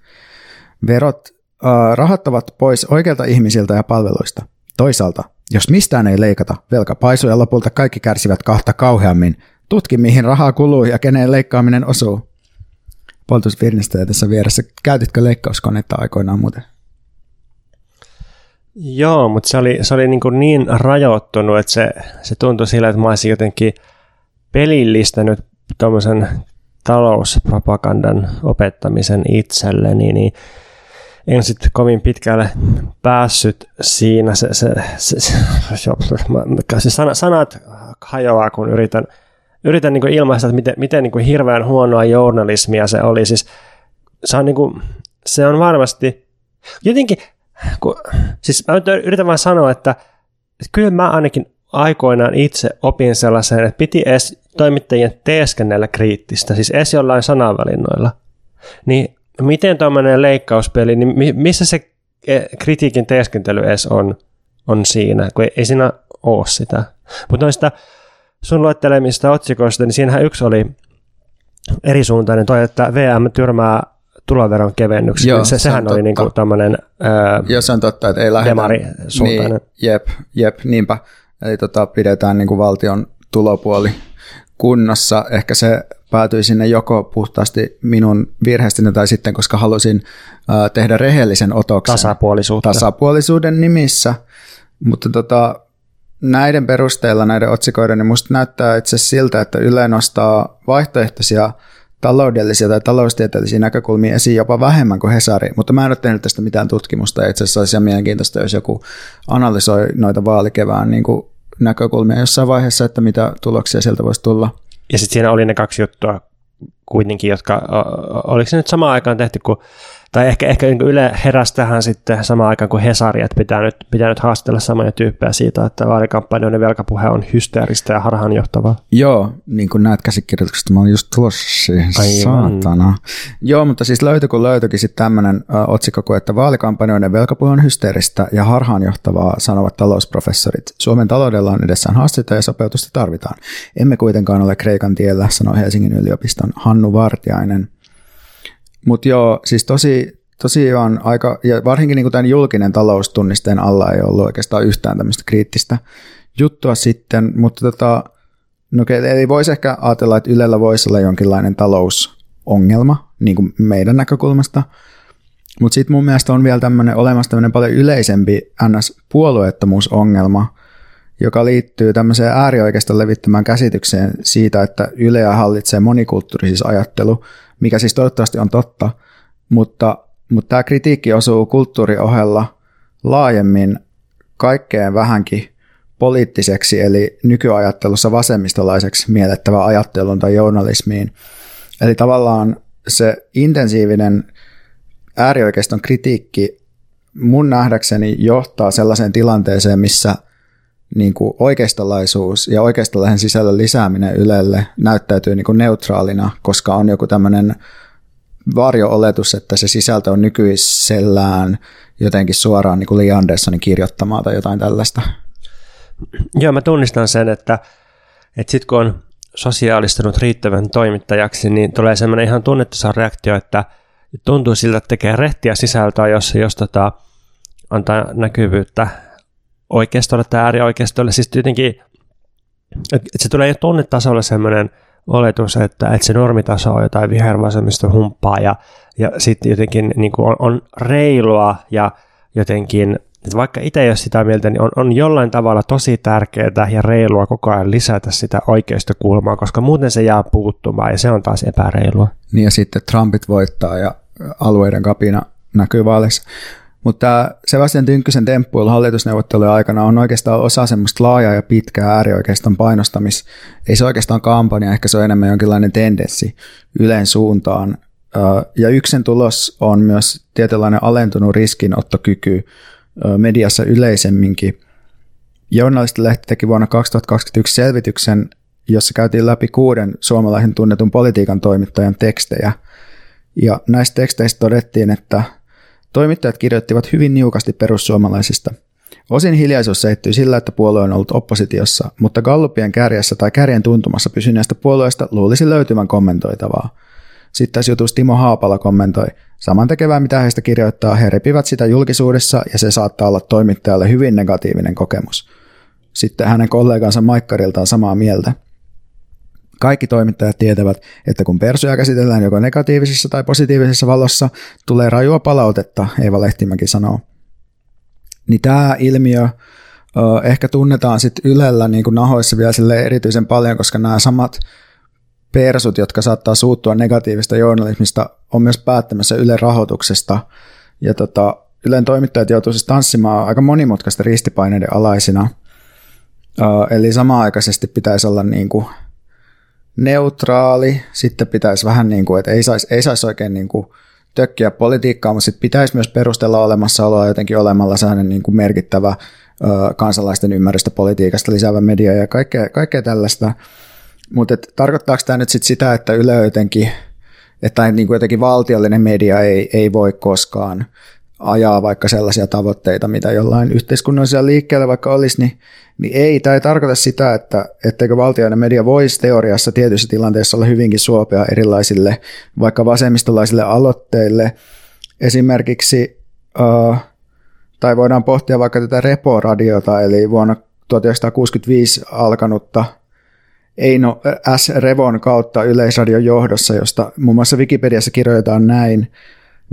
Verot äh, rahoittavat pois oikeilta ihmisiltä ja palveluista. Toisaalta, jos mistään ei leikata, velka paisuu ja lopulta kaikki kärsivät kahta kauheammin. Tutki, mihin rahaa kuluu ja keneen leikkaaminen osuu. Poltus Virnistä tässä vieressä. Käytitkö leikkauskonetta aikoinaan muuten? Joo, mutta se oli, se oli niin, kuin niin rajoittunut, että se, se tuntui sillä, että mä olisin jotenkin pelillistänyt tuommoisen talouspropagandan opettamisen itselleni, niin en sitten kovin pitkälle päässyt siinä. Se, se, se, se, se sana, sanat hajoaa, kun yritän, yritän niin ilmaista, että miten, miten niin hirveän huonoa journalismia se oli. Siis se on, niin kuin, se on varmasti, jotenkin, kun, siis mä yritän vain sanoa, että, että kyllä mä ainakin aikoinaan itse opin sellaisen, että piti edes toimittajien teeskennellä kriittistä, siis edes jollain sanavalinnoilla. Niin miten tuommoinen leikkauspeli, niin missä se e, kritiikin teeskentely edes on, on siinä, kun ei, ei siinä ole sitä. Mutta noista sun luettelemista otsikoista, niin siinähän yksi oli erisuuntainen toi, että VM tyrmää tuloveron kevennyksiä. Joo, se, sehän se oli niinku tämmöinen Joo, se on totta, että ei lähdetä. Niin, jep, jep, niinpä. Eli tota, pidetään niin kuin valtion tulopuoli kunnossa. Ehkä se päätyi sinne joko puhtaasti minun virheestäni tai sitten, koska halusin äh, tehdä rehellisen otoksen. Tasapuolisuutta. Tasapuolisuuden nimissä. Mutta tota, näiden perusteella, näiden otsikoiden, niin musta näyttää itse siltä, että Yle nostaa vaihtoehtoisia taloudellisia tai taloustieteellisiä näkökulmia esiin jopa vähemmän kuin Hesari, mutta mä en ole tehnyt tästä mitään tutkimusta ja itse asiassa olisi mielenkiintoista, jos joku analysoi noita vaalikevään niin kuin näkökulmia jossain vaiheessa, että mitä tuloksia sieltä voisi tulla. Ja sitten siinä oli ne kaksi juttua kuitenkin, jotka, oliko se nyt samaan aikaan tehty kuin tai ehkä, ehkä niin Yle heräsi tähän sitten samaan aikaan kuin Hesari, että pitää nyt, pitää nyt haastella samoja tyyppejä siitä, että vaalikampanjoiden velkapuhe on hysteeristä ja harhaanjohtavaa. Joo, niin kuin näet käsikirjoituksesta, mä olin just tulossa siihen, saatana. Joo, mutta siis löytyi kun löytyikin sitten tämmöinen otsikko kuin, että vaalikampanjoiden velkapuhe on hysteeristä ja harhaanjohtavaa, sanovat talousprofessorit. Suomen taloudella on edessään haasteita ja sopeutusta tarvitaan. Emme kuitenkaan ole Kreikan tiellä, sanoi Helsingin yliopiston Hannu Vartiainen. Mutta joo, siis tosi, tosiaan aika, ja varsinkin niin tämän julkinen taloustunnisteen alla ei ollut oikeastaan yhtään tämmöistä kriittistä juttua sitten, mutta tota, no, eli voisi ehkä ajatella, että Ylellä voisi olla jonkinlainen talousongelma niin kuin meidän näkökulmasta, mutta sitten mun mielestä on vielä tämmöinen olemassa tämmöinen paljon yleisempi NS-puolueettomuusongelma, joka liittyy tämmöiseen äärioikeiston levittämään käsitykseen siitä, että Yleä hallitsee monikulttuurisis ajattelu, mikä siis toivottavasti on totta, mutta, mutta tämä kritiikki osuu kulttuuriohella laajemmin kaikkeen vähänkin poliittiseksi eli nykyajattelussa vasemmistolaiseksi miellettävä ajattelun tai journalismiin. Eli tavallaan se intensiivinen äärioikeiston kritiikki mun nähdäkseni johtaa sellaiseen tilanteeseen, missä niin kuin oikeistolaisuus ja oikeistolaisen sisällön lisääminen Ylelle näyttäytyy niin kuin neutraalina, koska on joku tämmöinen varjo-oletus, että se sisältö on nykyisellään jotenkin suoraan niin kuin Lee Andersonin kirjoittamaa tai jotain tällaista. Joo, mä tunnistan sen, että, että sitten kun on sosiaalistunut riittävän toimittajaksi, niin tulee semmoinen ihan tunnettu reaktio, että tuntuu siltä, että tekee rehtiä sisältöä, jos, jos tota, antaa näkyvyyttä oikeistolle tai äärioikeistolle. Siis jotenkin, että se tulee jo tunnetasolle semmoinen oletus, että, että se normitaso on jotain vihervasemmista humppaa ja, ja sitten jotenkin niin kuin on, on reilua ja jotenkin että vaikka itse ei ole sitä mieltä, niin on, on jollain tavalla tosi tärkeää ja reilua koko ajan lisätä sitä oikeista kulmaa, koska muuten se jää puuttumaan ja se on taas epäreilua. Niin ja sitten Trumpit voittaa ja alueiden kapina näkyy vaaleissa. Mutta Sebastian Tynkkysen temppuilla hallitusneuvottelujen aikana on oikeastaan osa semmoista laajaa ja pitkää äärioikeiston painostamis. Ei se oikeastaan kampanja, ehkä se on enemmän jonkinlainen tendenssi Ylen suuntaan. Ja yksen tulos on myös tietynlainen alentunut riskinottokyky mediassa yleisemminkin. Journalistilehti teki vuonna 2021 selvityksen, jossa käytiin läpi kuuden suomalaisen tunnetun politiikan toimittajan tekstejä. Ja näistä teksteistä todettiin, että toimittajat kirjoittivat hyvin niukasti perussuomalaisista. Osin hiljaisuus seittyi sillä, että puolue on ollut oppositiossa, mutta Gallupien kärjessä tai kärjen tuntumassa pysyneestä puolueesta luulisi löytyvän kommentoitavaa. Sitten tässä jutussa Timo Haapala kommentoi, saman tekevää mitä heistä kirjoittaa, he repivät sitä julkisuudessa ja se saattaa olla toimittajalle hyvin negatiivinen kokemus. Sitten hänen kollegansa Maikkarilta on samaa mieltä. Kaikki toimittajat tietävät, että kun persuja käsitellään joko negatiivisessa tai positiivisessa valossa, tulee rajua palautetta, Eeva Lehtimäki sanoo. Niin tämä ilmiö ehkä tunnetaan sitten Ylellä niin kuin nahoissa vielä sille erityisen paljon, koska nämä samat persut, jotka saattaa suuttua negatiivista journalismista, on myös päättämässä Ylen rahoituksesta. Ja tota, Ylen toimittajat joutuu siis tanssimaan aika monimutkaista ristipaineiden alaisina. Eli samaaikaisesti pitäisi olla niin kuin neutraali, sitten pitäisi vähän niin kuin, että ei saisi ei sais oikein niin kuin tökkiä politiikkaa, mutta sitten pitäisi myös perustella olemassaoloa jotenkin olemalla sellainen niin kuin merkittävä ö, kansalaisten ymmärrystä politiikasta lisäävä media ja kaikkea, kaikkea tällaista. Mutta tarkoittaako tämä nyt sit sitä, että Yle jotenkin, että niin kuin jotenkin valtiollinen media ei, ei voi koskaan ajaa vaikka sellaisia tavoitteita, mitä jollain yhteiskunnallisella liikkeellä vaikka olisi, niin, niin ei. Tämä ei tarkoita sitä, että etteikö valtioiden media voisi teoriassa tietyissä tilanteissa olla hyvinkin suopea erilaisille vaikka vasemmistolaisille aloitteille. Esimerkiksi, uh, tai voidaan pohtia vaikka tätä Repo-radiota, eli vuonna 1965 alkanutta Eino S. Revon kautta Yleisradion johdossa, josta muun muassa Wikipediassa kirjoitetaan näin –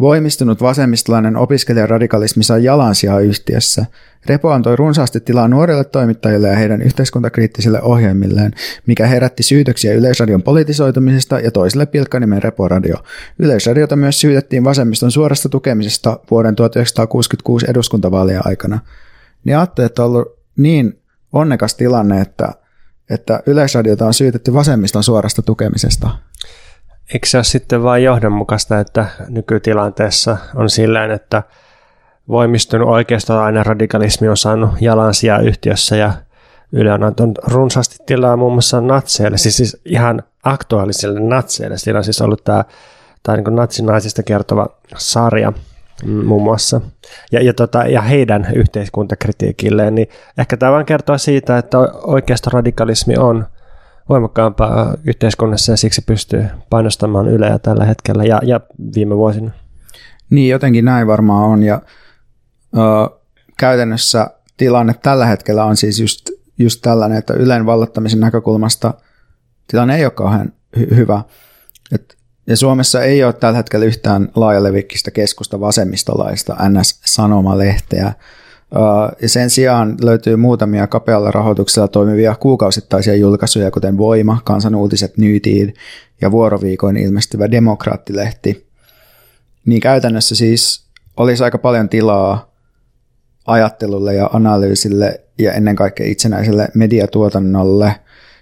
Voimistunut vasemmistolainen opiskelijaradikalismi sai jalansijaa yhtiössä. Repo antoi runsaasti tilaa nuorille toimittajille ja heidän yhteiskuntakriittisille ohjelmilleen, mikä herätti syytöksiä Yleisradion politisoitumisesta ja toiselle pilkkanimen Reporadio. Yleisradiota myös syytettiin vasemmiston suorasta tukemisesta vuoden 1966 eduskuntavaalien aikana. Niin ajattelin, että on ollut niin onnekas tilanne, että, että Yleisradiota on syytetty vasemmiston suorasta tukemisesta. Eikö se ole sitten vain johdonmukaista, että nykytilanteessa on silleen, että voimistunut oikeistolainen radikalismi on saanut jalansijaa yhtiössä ja Yle on antanut runsaasti tilaa muun muassa natseille, siis, siis ihan aktuaalisille natseille. Siinä on siis ollut tämä, tämä niin natsinaisista kertova sarja mm, muun muassa. Ja, ja, tota, ja heidän yhteiskuntakritiikilleen, niin ehkä tämä vain kertoo siitä, että oikeasta radikalismi on – voimakkaampaa yhteiskunnassa ja siksi pystyy painostamaan Yleä tällä hetkellä ja, ja viime vuosina. Niin, jotenkin näin varmaan on ja ö, käytännössä tilanne tällä hetkellä on siis just, just tällainen, että Ylen vallottamisen näkökulmasta tilanne ei ole kauhean hy- hyvä. Et, ja Suomessa ei ole tällä hetkellä yhtään laajalevikkistä keskusta vasemmistolaista NS-sanomalehteä, ja sen sijaan löytyy muutamia kapealla rahoituksella toimivia kuukausittaisia julkaisuja, kuten Voima, Kansanuutiset, Nyytiin ja vuoroviikoin ilmestyvä Demokraattilehti. Niin käytännössä siis olisi aika paljon tilaa ajattelulle ja analyysille ja ennen kaikkea itsenäiselle mediatuotannolle.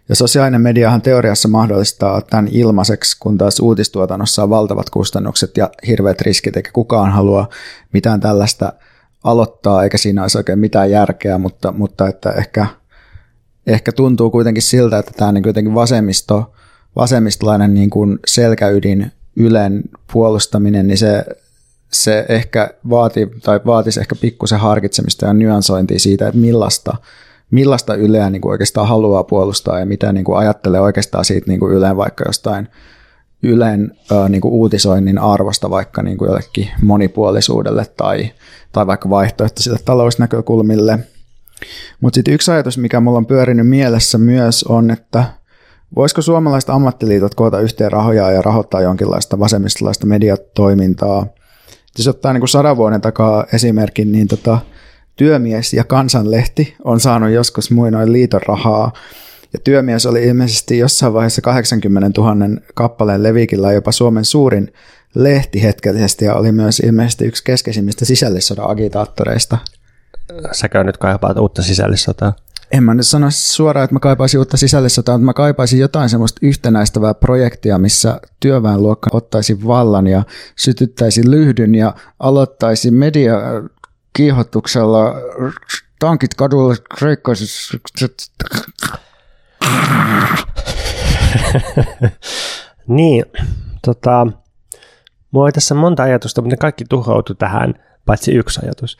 Ja sosiaalinen mediahan teoriassa mahdollistaa tämän ilmaiseksi, kun taas uutistuotannossa on valtavat kustannukset ja hirveät riskit, eikä kukaan halua mitään tällaista aloittaa, eikä siinä olisi oikein mitään järkeä, mutta, mutta että ehkä, ehkä tuntuu kuitenkin siltä, että tämä niin jotenkin vasemmisto, vasemmistolainen niin kuin selkäydin Ylen puolustaminen, niin se, se ehkä vaati, tai vaatisi ehkä pikkusen harkitsemista ja nyansointia siitä, että millaista, millaista Yleä niin kuin oikeastaan haluaa puolustaa ja mitä niin kuin ajattelee oikeastaan siitä niin kuin Yleen vaikka jostain Ylen ää, niin kuin uutisoinnin arvosta vaikka niin kuin jollekin monipuolisuudelle tai, tai vaikka vaihtoehtoisille talousnäkökulmille. Mutta sitten yksi ajatus, mikä mulla on pyörinyt mielessä myös on, että voisiko suomalaiset ammattiliitot koota yhteen rahoja ja rahoittaa jonkinlaista vasemmistolaista mediatoimintaa. Jos ottaa niin kuin sadan vuoden takaa esimerkin, niin tota, työmies ja kansanlehti on saanut joskus muinoin liiton rahaa ja työmies oli ilmeisesti jossain vaiheessa 80 000 kappaleen levikillä jopa Suomen suurin lehti hetkellisesti ja oli myös ilmeisesti yksi keskeisimmistä sisällissodan agitaattoreista. Säkö nyt kaipaat uutta sisällissotaa? En mä nyt sano suoraan, että mä kaipaisin uutta sisällissotaa, mutta mä kaipaisin jotain semmoista yhtenäistävää projektia, missä työväenluokka ottaisi vallan ja sytyttäisi lyhdyn ja aloittaisi media kiihotuksella tankit kadulle kreikkaisissa niin, tota, mulla oli tässä monta ajatusta, mutta ne kaikki tuhoutui tähän, paitsi yksi ajatus.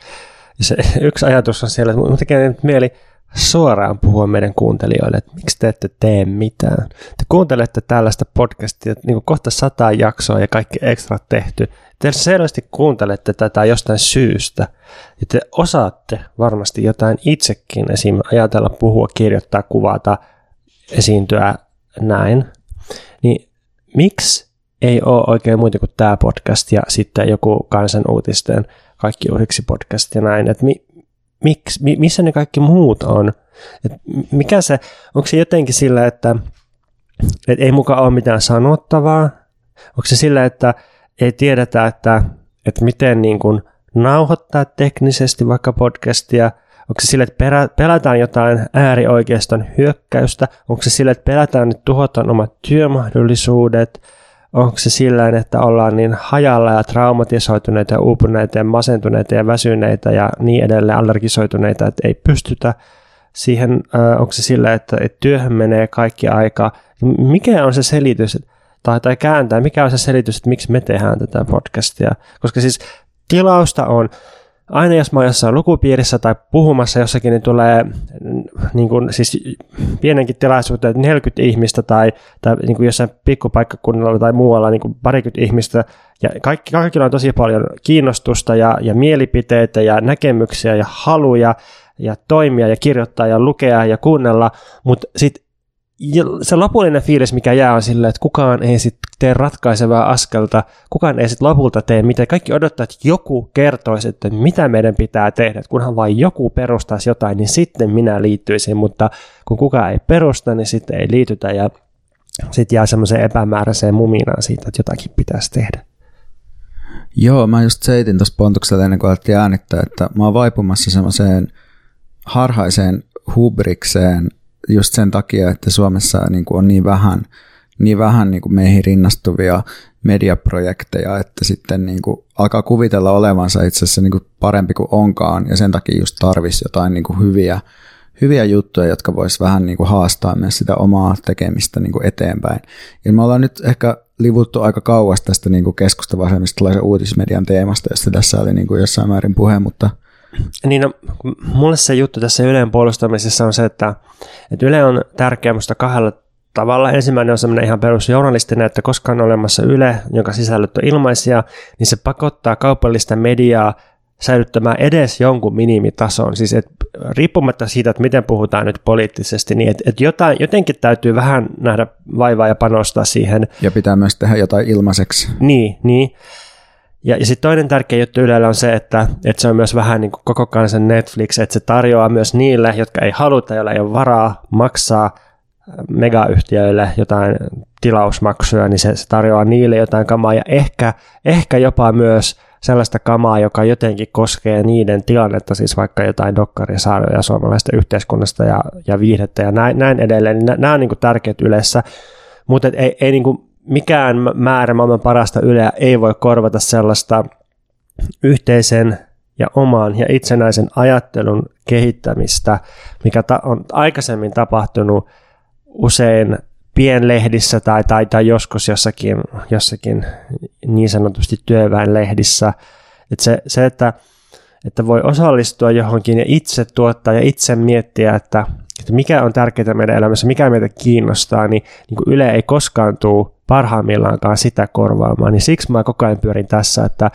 Ja se yksi ajatus on siellä, että mun tekee nyt mieli suoraan puhua meidän kuuntelijoille, että miksi te ette tee mitään. Te kuuntelette tällaista podcastia, niin kuin kohta sata jaksoa ja kaikki ekstra tehty. Te selvästi kuuntelette tätä jostain syystä. Ja te osaatte varmasti jotain itsekin, esim. ajatella, puhua, kirjoittaa, kuvata – esiintyä näin, niin miksi ei ole oikein muuta kuin tämä podcast ja sitten joku kansan uutisten kaikki uusiksi podcast ja näin, että mi, miksi, mi, missä ne kaikki muut on? Et mikä se, onko se jotenkin sillä, että et ei mukaan ole mitään sanottavaa? Onko se sillä, että ei tiedetä, että, että miten niin kuin nauhoittaa teknisesti vaikka podcastia, Onko se sille, että pelätään jotain äärioikeiston hyökkäystä? Onko se sille, että pelätään, että tuhotaan omat työmahdollisuudet? Onko se sillä, että ollaan niin hajalla ja traumatisoituneita ja uupuneita ja masentuneita ja väsyneitä ja niin edelleen allergisoituneita, että ei pystytä siihen? Onko se sillä, että, että työhön menee kaikki aika? Mikä on se selitys, tai, tai kääntää, mikä on se selitys, että miksi me tehdään tätä podcastia? Koska siis tilausta on aina jos mä oon jossain lukupiirissä tai puhumassa jossakin, niin tulee niin kuin, siis pienenkin tilaisuuteen 40 ihmistä tai, tai niin kuin jossain pikkupaikkakunnalla tai muualla niin kuin parikymmentä ihmistä. Ja kaikki, kaikilla on tosi paljon kiinnostusta ja, ja mielipiteitä ja näkemyksiä ja haluja ja toimia ja kirjoittaa ja lukea ja kuunnella, mutta sitten se lopullinen fiilis, mikä jää on sillä, että kukaan ei sitten tee ratkaisevaa askelta, kukaan ei sitten lopulta tee mitä. Kaikki odottaa, että joku kertoisi, että mitä meidän pitää tehdä. Kunhan vain joku perustaisi jotain, niin sitten minä liittyisin, mutta kun kukaan ei perusta, niin sitten ei liitytä ja sitten jää semmoiseen epämääräiseen muminaan siitä, että jotakin pitäisi tehdä. Joo, mä just seitin tuossa pontuksella ennen kuin alettiin äänittää, että mä oon vaipumassa semmoiseen harhaiseen hubrikseen – just sen takia, että Suomessa niin kuin on niin vähän, niin vähän niin kuin meihin rinnastuvia mediaprojekteja, että sitten niin kuin alkaa kuvitella olevansa itse asiassa niin kuin parempi kuin onkaan, ja sen takia just tarvisi jotain niin kuin hyviä, hyviä juttuja, jotka vois vähän niin kuin haastaa myös sitä omaa tekemistä niin kuin eteenpäin. Ja me ollaan nyt ehkä livuttu aika kauas tästä niin kuin keskustavasemmistolaisen uutismedian teemasta, josta tässä oli niin kuin jossain määrin puhe, mutta – niin no, mulle se juttu tässä Ylen puolustamisessa on se, että, että Yle on tärkeä musta kahdella tavalla. Ensimmäinen on semmoinen ihan perusjournalistinen, että koska on olemassa Yle, jonka sisällöt on ilmaisia, niin se pakottaa kaupallista mediaa säilyttämään edes jonkun minimitason. Siis et, riippumatta siitä, että miten puhutaan nyt poliittisesti, niin et, et jotain, jotenkin täytyy vähän nähdä vaivaa ja panostaa siihen. Ja pitää myös tehdä jotain ilmaiseksi. Niin, niin. Ja, ja sitten toinen tärkeä juttu Ylellä on se, että, että se on myös vähän niin kuin koko kansan Netflix, että se tarjoaa myös niille, jotka ei haluta, joilla ei ole varaa maksaa äh, megayhtiöille jotain tilausmaksuja, niin se, se tarjoaa niille jotain kamaa ja ehkä, ehkä jopa myös sellaista kamaa, joka jotenkin koskee niiden tilannetta, siis vaikka jotain dokkarisarjoja suomalaista yhteiskunnasta ja, ja viihdettä ja näin, näin edelleen, niin nämä on niin kuin tärkeät yleensä, mutta ei, ei niin kuin mikään määrä maailman parasta yleä ei voi korvata sellaista yhteisen ja oman ja itsenäisen ajattelun kehittämistä, mikä ta- on aikaisemmin tapahtunut usein pienlehdissä tai, tai, tai joskus jossakin, jossakin niin sanotusti työväenlehdissä. Että se, se että, että voi osallistua johonkin ja itse tuottaa ja itse miettiä, että, että mikä on tärkeää meidän elämässä, mikä meitä kiinnostaa, niin, niin kuin Yle ei koskaan tule parhaimmillaankaan sitä korvaamaan. Niin siksi mä koko ajan pyörin tässä, että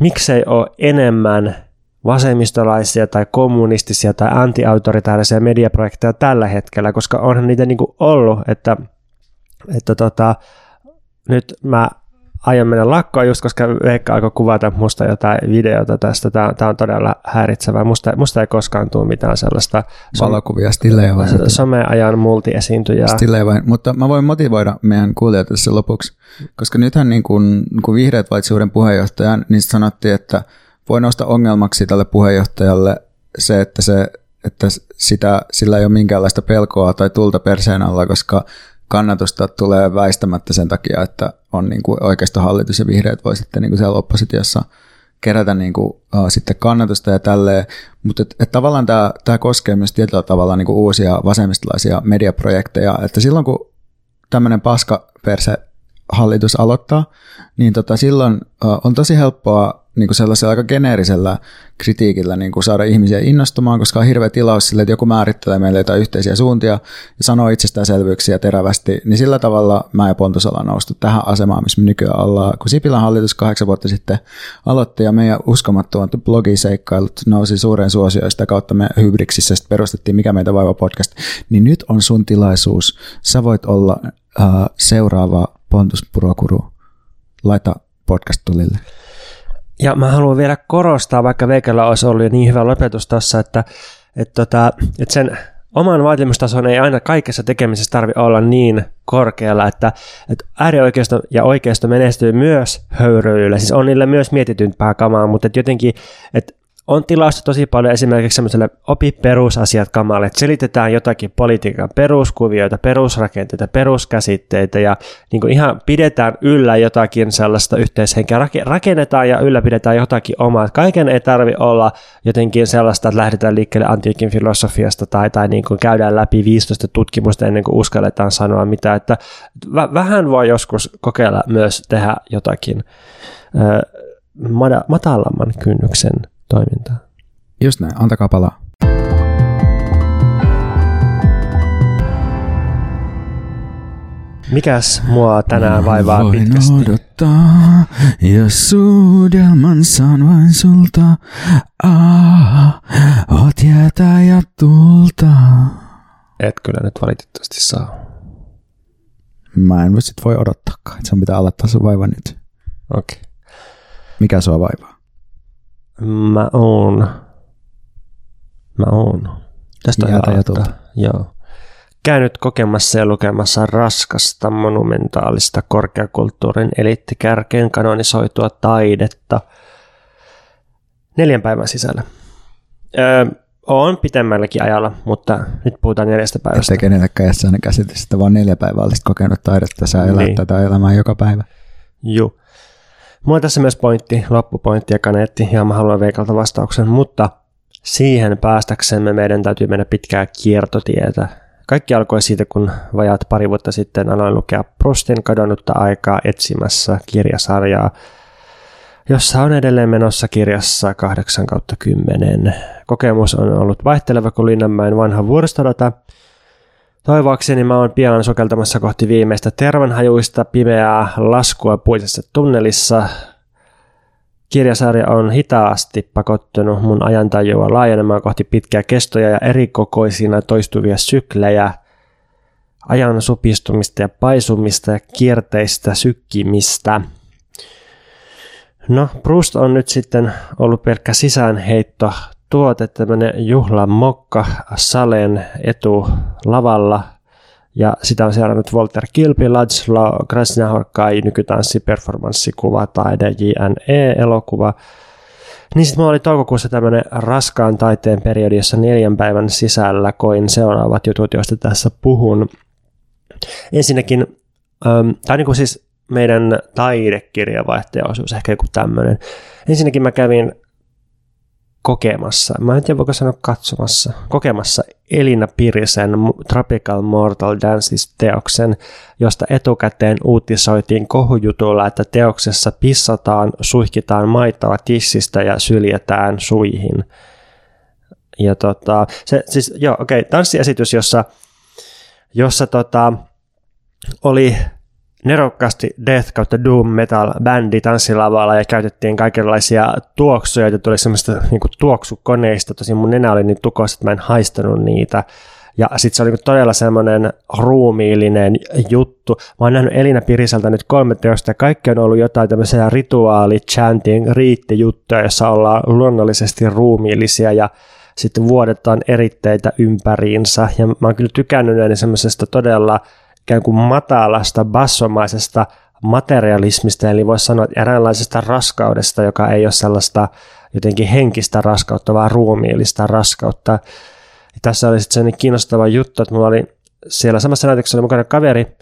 miksei ole enemmän vasemmistolaisia tai kommunistisia tai antiautoritaarisia mediaprojekteja tällä hetkellä, koska onhan niitä niin kuin ollut, että, että tota, nyt mä aion mennä lakkoon just, koska Veikka alkoi kuvata musta jotain videota tästä. Tämä, tämä on todella häiritsevää. Musta, musta ei koskaan tule mitään sellaista Valokuvia, stillejä vai? Someajan multiesiintyjää. Stillejä vai? Mutta mä voin motivoida meidän kuulijat tässä lopuksi, koska nythän niin kun, kun vihreät valitsi uuden puheenjohtajan, niin sanottiin, että voi nostaa ongelmaksi tälle puheenjohtajalle se, että, se, että sitä, sillä ei ole minkäänlaista pelkoa tai tulta perseen alla, koska kannatusta tulee väistämättä sen takia, että on niin kuin oikeistohallitus ja vihreät voi sitten niin kuin siellä oppositiossa kerätä niin kuin, uh, sitten kannatusta ja tälleen, mutta et, et tavallaan tämä, tämä koskee myös tietyllä tavalla niin kuin uusia vasemmistolaisia mediaprojekteja, että silloin kun tämmöinen paskaperse hallitus aloittaa, niin tota, silloin uh, on tosi helppoa niin kuin sellaisella aika geneerisellä kritiikillä niin kuin saada ihmisiä innostumaan, koska on hirveä tilaus sille, että joku määrittelee meille jotain yhteisiä suuntia ja sanoo itsestäänselvyyksiä terävästi, niin sillä tavalla mä ja Pontus ollaan noustu tähän asemaan, missä me nykyään ollaan. Kun Sipilän hallitus kahdeksan vuotta sitten aloitti ja meidän uskomattomat blogiseikkailut nousi suureen suosioon sitä kautta me Hybriksissä perustettiin Mikä meitä vaiva podcast, niin nyt on sun tilaisuus. Sä voit olla uh, seuraava Pontus Purokuru. Laita podcast tulille. Ja mä haluan vielä korostaa, vaikka Veikalla olisi ollut jo niin hyvä lopetus tuossa, että, että, tota, että sen oman vaatimustason ei aina kaikessa tekemisessä tarvi olla niin korkealla, että, että äärioikeisto ja oikeisto menestyy myös höyryillä. Siis on niillä myös mietitympää kamaa, mutta että jotenkin, että on tilausta tosi paljon esimerkiksi semmoiselle opi perusasiat kamalle, että selitetään jotakin politiikan peruskuvioita, perusrakenteita, peruskäsitteitä ja niin kuin ihan pidetään yllä jotakin sellaista yhteishenkeä, rakennetaan ja ylläpidetään jotakin omaa. Kaiken ei tarvi olla jotenkin sellaista, että lähdetään liikkeelle antiikin filosofiasta tai, tai niin kuin käydään läpi 15 tutkimusta ennen kuin uskalletaan sanoa mitä, että vähän voi joskus kokeilla myös tehdä jotakin matalamman kynnyksen toimintaa. Just näin, antakaa palaa. Mikäs mua tänään vaivaa Voin pitkästi? odottaa, jos suudelman saan vain sulta. Ah, oot jäätä ja tulta. Et kyllä nyt valitettavasti saa. Mä en sit voi odottaakaan, että sun pitää aloittaa sun vaiva nyt. Okei. Okay. Mikä sua vaivaa? Mä oon. Mä oon. Tästä on aloittaa. tulta. Joo. Käynyt kokemassa ja lukemassa raskasta monumentaalista korkeakulttuurin eliittikärkeen kanonisoitua taidetta neljän päivän sisällä. Öö, on pitemmälläkin ajalla, mutta nyt puhutaan neljästä päivästä. Ettei kenellekään jää sellainen käsitys, että vaan neljä päivää olisit kokenut taidetta, sä elät Niin. tätä elämää joka päivä. Joo. Mulla on tässä myös pointti, loppupointti ja kaneetti, ja mä haluan Veikalta vastauksen, mutta siihen päästäksemme meidän täytyy mennä pitkää kiertotietä. Kaikki alkoi siitä, kun vajaat pari vuotta sitten aloin lukea Proustin kadonnutta aikaa etsimässä kirjasarjaa, jossa on edelleen menossa kirjassa 8 kautta 10. Kokemus on ollut vaihteleva kuin Linnanmäen vanha vuoristorata, Toivoakseni mä oon pian sokeltamassa kohti viimeistä tervanhajuista pimeää laskua puisessa tunnelissa. Kirjasarja on hitaasti pakottanut mun ajantajua laajenemaan kohti pitkiä kestoja ja erikokoisina toistuvia syklejä, ajan supistumista ja paisumista ja kierteistä sykkimistä. No, Proust on nyt sitten ollut pelkkä sisäänheitto tuote, tämmöinen juhlamokka Salen etu lavalla, Ja sitä on seurannut Walter Kilpi, Laszlo Krasnahorkai, nykytanssi, performanssikuva, taide, JNE-elokuva. Niin sitten mulla oli toukokuussa tämmöinen raskaan taiteen periodi, jossa neljän päivän sisällä koin seuraavat jutut, joista tässä puhun. Ensinnäkin, ähm, tai niin kuin siis meidän taidekirjavaihtajaosuus, ehkä joku tämmöinen. Ensinnäkin mä kävin kokemassa, mä en tiedä voiko sanoa katsomassa, kokemassa Elina Pirisen Tropical Mortal Dances-teoksen, josta etukäteen uutisoitiin kohujutulla, että teoksessa pissataan, suihkitaan maitoa tissistä ja syljetään suihin. Ja tota, se, siis, joo, okei, okay, tanssiesitys, jossa, jossa tota, oli nerokkaasti death kautta doom metal bändi tanssilavalla ja käytettiin kaikenlaisia tuoksuja, joita tuli semmoista niin tuoksukoneista. Tosin mun nenä oli niin tukossa, että mä en haistanut niitä. Ja sitten se oli niinku todella semmoinen ruumiillinen juttu. Mä oon nähnyt Elina Piriseltä nyt kolme teosta ja kaikki on ollut jotain tämmöisiä rituaali, chanting, riittijuttuja, jossa ollaan luonnollisesti ruumiillisia ja sitten vuodetaan eritteitä ympäriinsä. Ja mä oon kyllä tykännyt näiden semmoisesta todella ikään kuin matalasta, bassomaisesta materialismista, eli voisi sanoa että eräänlaisesta raskaudesta, joka ei ole sellaista jotenkin henkistä raskautta, vaan ruumiillista raskautta. Ja tässä oli sitten sellainen kiinnostava juttu, että mulla oli siellä samassa näytöksessä oli mukana kaveri,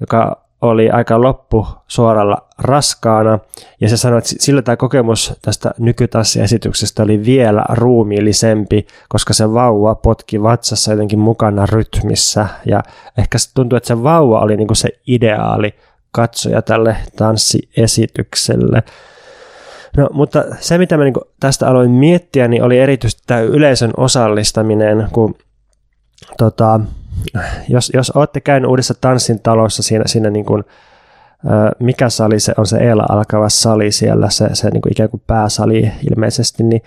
joka oli aika loppu suoralla raskaana, ja se sanoi, että sillä tämä kokemus tästä nykytassiesityksestä oli vielä ruumiillisempi, koska se vauva potki vatsassa jotenkin mukana rytmissä, ja ehkä se tuntui, että se vauva oli niin kuin se ideaali katsoja tälle tanssiesitykselle. No, mutta se, mitä mä niin tästä aloin miettiä, niin oli erityisesti tämä yleisön osallistaminen, kun tota, jos, jos olette käynyt uudessa tanssin talossa siinä, siinä niin kuin, mikä sali se on se Eela alkava sali siellä, se, se niin kuin ikään kuin pääsali ilmeisesti, niin,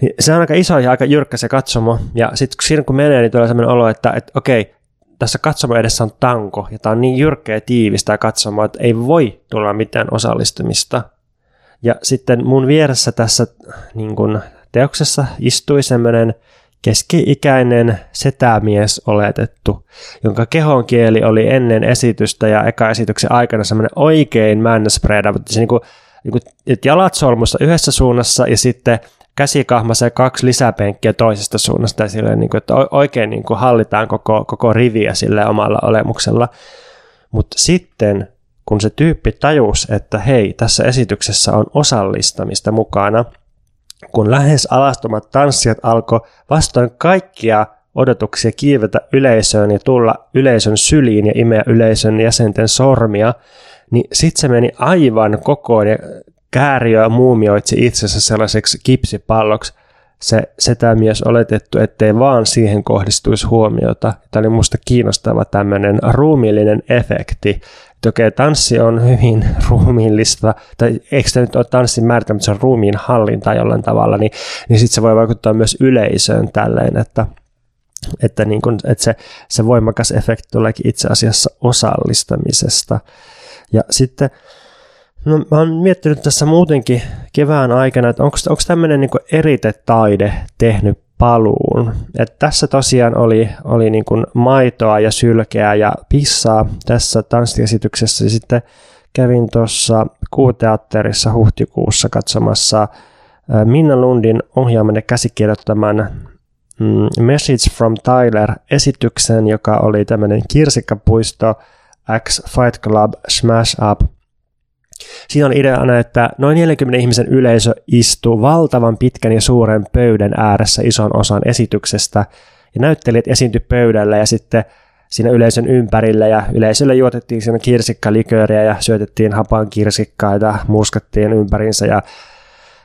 niin se on aika iso ja aika jyrkkä se katsomo. Ja sitten siinä kun menee, niin tulee sellainen olo, että, että okei, tässä katsomo edessä on tanko, ja tämä on niin jyrkkä ja tiivistä katsomo, että ei voi tulla mitään osallistumista. Ja sitten mun vieressä tässä niin kuin teoksessa istui semmoinen keski-ikäinen setämies oletettu, jonka kehonkieli oli ennen esitystä ja eka esityksen aikana semmoinen oikein männäspreida, mutta se niinku, niinku, että jalat solmussa yhdessä suunnassa ja sitten käsikahmassa ja kaksi lisäpenkkiä toisesta suunnasta ja silleen, niin kuin, että oikein niin kuin hallitaan koko, koko riviä sille omalla olemuksella. Mutta sitten kun se tyyppi tajusi, että hei, tässä esityksessä on osallistamista mukana – kun lähes alastomat tanssijat alkoi vastoin kaikkia odotuksia kiivetä yleisöön ja tulla yleisön syliin ja imeä yleisön jäsenten sormia, niin sitten se meni aivan kokoon ja kääriö muumioitsi itsensä sellaiseksi kipsipalloksi. Se setämies oletettu, ettei vaan siihen kohdistuisi huomiota. Tämä oli musta kiinnostava tämmöinen ruumiillinen efekti, että okei, tanssi on hyvin ruumiillista, tai eikö tämä nyt ole tanssin määritelmä, mutta se on ruumiin hallinta jollain tavalla, niin, niin sitten se voi vaikuttaa myös yleisöön tälleen, että, että, niin kun, että se, se voimakas efekti tuleekin itse asiassa osallistamisesta. Ja sitten No, mä oon miettinyt tässä muutenkin kevään aikana, että onko, tämmöinen niin eritetaide tehnyt paluun. Et tässä tosiaan oli, oli niin kuin maitoa ja sylkeä ja pissaa tässä tanssiesityksessä. Ja sitten kävin tuossa kuuteatterissa huhtikuussa katsomassa Minna Lundin ohjaaman ja käsikirjoittaman mm, Message from Tyler-esityksen, joka oli tämmöinen kirsikkapuisto X Fight Club Smash Up – Siinä on ideana, että noin 40 ihmisen yleisö istuu valtavan pitkän ja suuren pöydän ääressä ison osan esityksestä, ja näyttelijät esiintyi pöydällä ja sitten siinä yleisön ympärillä, ja yleisölle juotettiin siinä kirsikkalikööriä ja syötettiin hapan kirsikkaa murskattiin ympärinsä, ja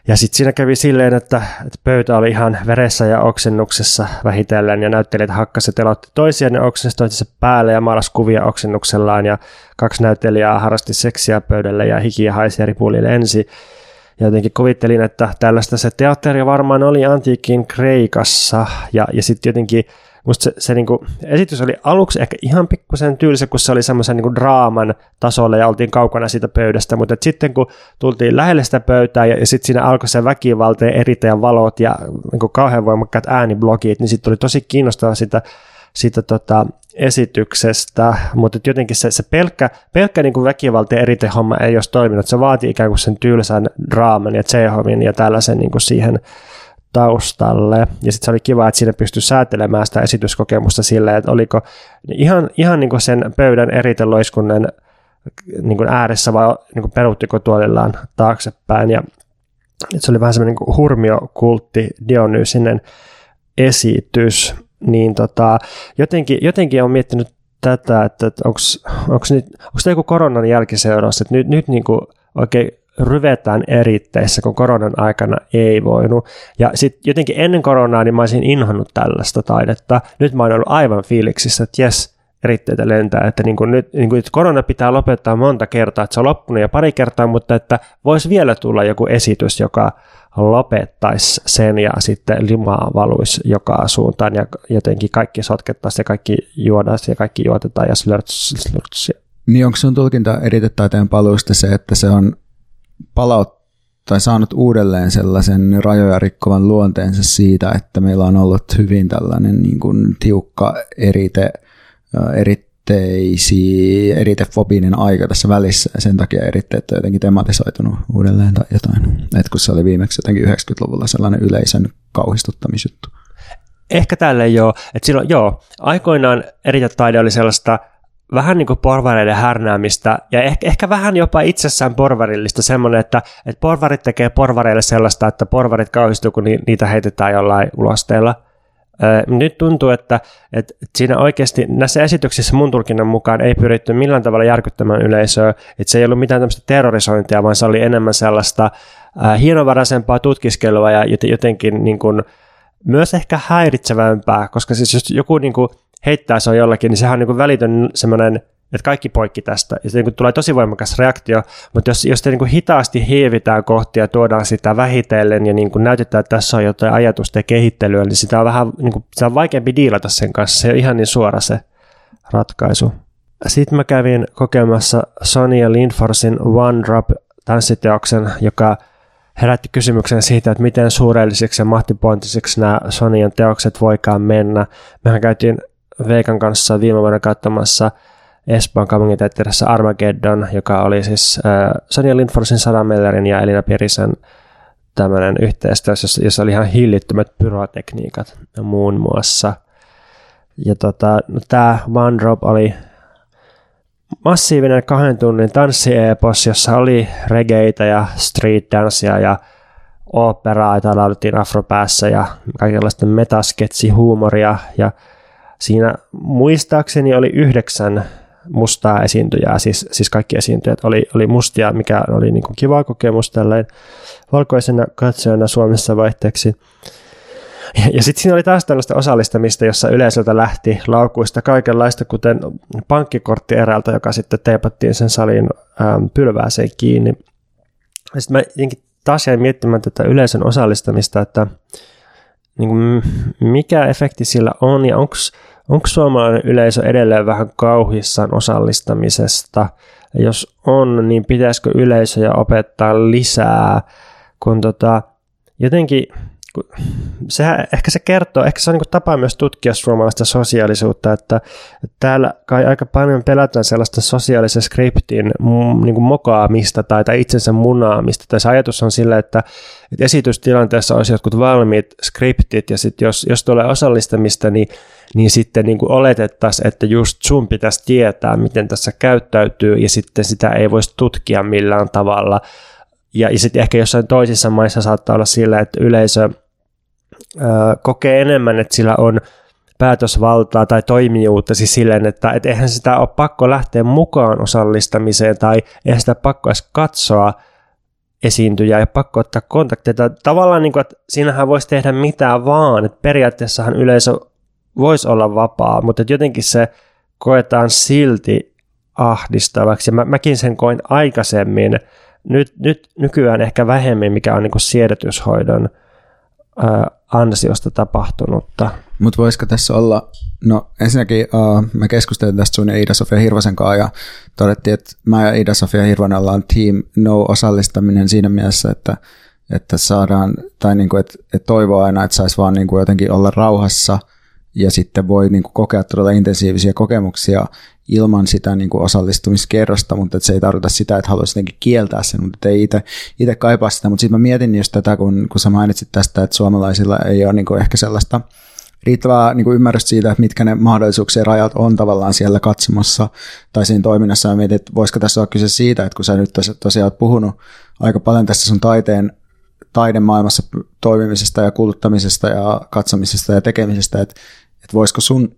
ja sitten siinä kävi silleen, että, että pöytä oli ihan veressä ja oksennuksessa vähitellen ja näyttelijät hakkasivat elotti toisiaan ja oksennusta päälle ja maalas kuvia oksennuksellaan ja kaksi näyttelijää harrasti seksiä pöydälle ja hikiä haisi eri puolille ensin. Ja jotenkin kuvittelin, että tällaista se teatteri varmaan oli antiikin Kreikassa ja, ja sitten jotenkin musta se, se niin kuin, esitys oli aluksi ehkä ihan pikkusen tylsä, kun se oli semmoisen niin draaman tasolla ja oltiin kaukana siitä pöydästä, mutta sitten kun tultiin lähelle sitä pöytää ja, ja sitten siinä alkoi se väkivalta ja eritä valot ja niin kuin kauhean voimakkaat ääniblogit, niin sitten tuli tosi kiinnostavaa sitä siitä tota, esityksestä, mutta jotenkin se, se pelkkä, pelkkä niin kuin väkivalta ja homma ei olisi toiminut. Se vaati ikään kuin sen tylsän draaman ja Tsehovin ja tällaisen niin kuin siihen taustalle. Ja sitten se oli kiva, että siinä pystyi säätelemään sitä esityskokemusta silleen, että oliko ihan, ihan niin kuin sen pöydän eriteloiskunnen niin kuin ääressä vai niin kuin peruuttiko tuolillaan taaksepäin. Ja se oli vähän semmoinen niin hurmiokultti Dionyysinen esitys, niin tota, jotenkin, jotenkin on miettinyt tätä, että, että onko tämä joku koronan jälkiseuraus, että nyt, nyt niin kuin oikein ryvetään eritteissä, kun koronan aikana ei voinut. Ja sitten jotenkin ennen koronaa niin mä olisin inhonnut tällaista taidetta. Nyt mä oon ollut aivan fiiliksissä, että jes, eritteitä lentää, että niin kuin nyt niin kuin, että korona pitää lopettaa monta kertaa, että se on loppunut jo pari kertaa, mutta että voisi vielä tulla joku esitys, joka lopettaisi sen ja sitten limaa valuisi joka suuntaan ja jotenkin kaikki sotkettaisiin ja kaikki juodaisi ja kaikki juotetaan ja slurts, slurts. Niin onko sun tulkinta eritetaiteen paluusta se, että se on palaut tai saanut uudelleen sellaisen rajoja rikkovan luonteensa siitä, että meillä on ollut hyvin tällainen niin kuin tiukka erite, eritteisi, eritefobinen aika tässä välissä ja sen takia eritteet on jotenkin tematisoitunut uudelleen tai jotain. Et kun se oli viimeksi jotenkin 90-luvulla sellainen yleisön kauhistuttamisjuttu. Ehkä tälle joo. Että silloin joo, aikoinaan eritetaide oli sellaista – vähän niin kuin porvareiden härnäämistä ja ehkä, ehkä vähän jopa itsessään porvarillista semmoinen, että, että porvarit tekee porvareille sellaista, että porvarit kauhistuu, kun niitä heitetään jollain ulosteella. Nyt tuntuu, että, että siinä oikeasti näissä esityksissä mun tulkinnan mukaan ei pyritty millään tavalla järkyttämään yleisöä, että se ei ollut mitään tämmöistä terrorisointia, vaan se oli enemmän sellaista hienovaraisempaa tutkiskelua ja jotenkin niin kuin, myös ehkä häiritsevämpää, koska siis jos joku niin kuin, heittää se on jollakin, niin sehän on niin välitön semmoinen, että kaikki poikki tästä. Ja se niin tulee tosi voimakas reaktio, mutta jos, jos te niin hitaasti hiivitään kohti ja tuodaan sitä vähitellen ja niin näytetään, että tässä on jotain ajatusta ja kehittelyä, niin sitä on vähän niin kuin, se on vaikeampi diilata sen kanssa. Se on ihan niin suora se ratkaisu. Sitten mä kävin kokemassa Sonia Lindforsin One Drop tanssiteoksen, joka herätti kysymyksen siitä, että miten suurellisiksi ja mahtipointisiksi nämä Sonian teokset voikaan mennä. Mehän käytiin Veikan kanssa viime vuonna katsomassa Espoon kaupunginteatterissa Armageddon, joka oli siis äh, Sonja Lindforsin, Sara Mellerin ja Elina Pirisen tämmöinen yhteistyö, jossa, jossa oli ihan hillittömät pyrotekniikat muun muassa. Ja tota, no, tämä One Drop oli massiivinen kahden tunnin tanssiepos, jossa oli regeitä ja street dancea ja operaa, jota laulettiin afropäässä ja kaikenlaista metasketsi-huumoria ja Siinä muistaakseni oli yhdeksän mustaa esiintyjää, siis, siis kaikki esiintyjät oli, oli mustia, mikä oli niin kuin kiva kokemus tälleen valkoisena katsojana Suomessa vaihteeksi. Ja, ja sitten siinä oli taas tällaista osallistamista, jossa yleisöltä lähti laukuista kaikenlaista, kuten pankkikortti eräältä, joka sitten teipattiin sen salin ähm, pylvääseen kiinni. Sitten mä taas jäin miettimään tätä yleisön osallistamista, että niin kuin, mikä efekti sillä on ja onko Onko suomalainen yleisö edelleen vähän kauhissaan osallistamisesta? Jos on, niin pitäisikö yleisöjä opettaa lisää, kun tota, jotenkin sehän, ehkä se kertoo, ehkä se on niin tapa myös tutkia suomalaista sosiaalisuutta, että, täällä kai aika paljon pelätään sellaista sosiaalisen skriptin niin kuin mokaamista tai, tai itsensä munaamista. Tai se ajatus on sillä, että, että esitystilanteessa olisi jotkut valmiit skriptit ja sitten jos, jos tulee osallistamista, niin, niin sitten niin oletettaisiin, että just sun pitäisi tietää, miten tässä käyttäytyy ja sitten sitä ei voisi tutkia millään tavalla. Ja, ja sitten ehkä jossain toisissa maissa saattaa olla sillä, että yleisö kokee enemmän, että sillä on päätösvaltaa tai toimijuutta siis silleen, että et eihän sitä ole pakko lähteä mukaan osallistamiseen tai eihän sitä pakko edes katsoa esiintyjä ja pakko ottaa kontakteja. Tavallaan niin kuin, että siinähän voisi tehdä mitä vaan, että periaatteessahan yleisö voisi olla vapaa, mutta jotenkin se koetaan silti ahdistavaksi. Mä, mäkin sen koin aikaisemmin, nyt, nyt nykyään ehkä vähemmän, mikä on niin kuin ansiosta tapahtunutta. Mutta voisiko tässä olla, no ensinnäkin uh, me keskustelin tästä sun ja Ida-Sofia Hirvosen kanssa ja todettiin, että mä ja Ida-Sofia Hirvonen ollaan team no osallistaminen siinä mielessä, että, että saadaan, tai niin kuin, että, että toivoa aina, että saisi vaan niin kuin jotenkin olla rauhassa ja sitten voi niin kuin kokea todella intensiivisiä kokemuksia ilman sitä niin kuin osallistumiskerrosta, mutta se ei tarkoita sitä, että haluaisi jotenkin kieltää sen, mutta ei itse, kaipaa sitä. Mutta sitten mä mietin just tätä, kun, kun sä mainitsit tästä, että suomalaisilla ei ole niin kuin ehkä sellaista riittävää niin kuin ymmärrystä siitä, että mitkä ne mahdollisuuksien rajat on tavallaan siellä katsomassa tai siinä toiminnassa. Ja mietin, että voisiko tässä olla kyse siitä, että kun sä nyt tosiaan oot puhunut aika paljon tästä sun taiteen taidemaailmassa toimimisesta ja kuluttamisesta ja katsomisesta ja tekemisestä, että, että voisiko sun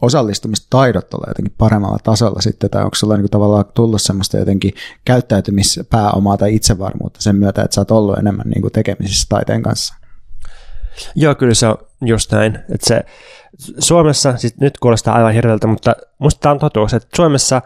osallistumistaidot olla jotenkin paremmalla tasolla sitten, tai onko sulla niin tavallaan tullut semmoista jotenkin käyttäytymispääomaa tai itsevarmuutta sen myötä, että sä oot ollut enemmän niin kuin tekemisissä taiteen kanssa? Joo, kyllä se on just näin. Että se, Suomessa, siis nyt kuulostaa aivan hirveältä, mutta musta tämä on totuus, että Suomessa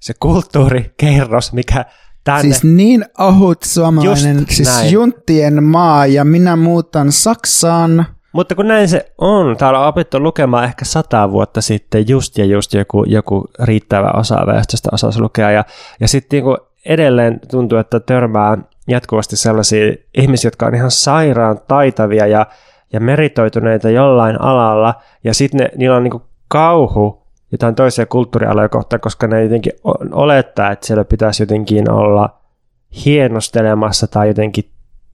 se kulttuurikerros, mikä tänne... Siis niin ahut suomalainen, just siis näin. junttien maa ja minä muutan Saksaan. Mutta kun näin se on, täällä on opittu lukemaan ehkä sata vuotta sitten just ja just joku, joku riittävä osa väestöstä osasi lukea. Ja, ja sitten niin edelleen tuntuu, että törmää jatkuvasti sellaisia ihmisiä, jotka on ihan sairaan taitavia ja, ja meritoituneita jollain alalla, ja sitten niillä on niin kauhu jotain toisia kulttuurialoja kohtaan, koska ne jotenkin olettaa, että siellä pitäisi jotenkin olla hienostelemassa tai jotenkin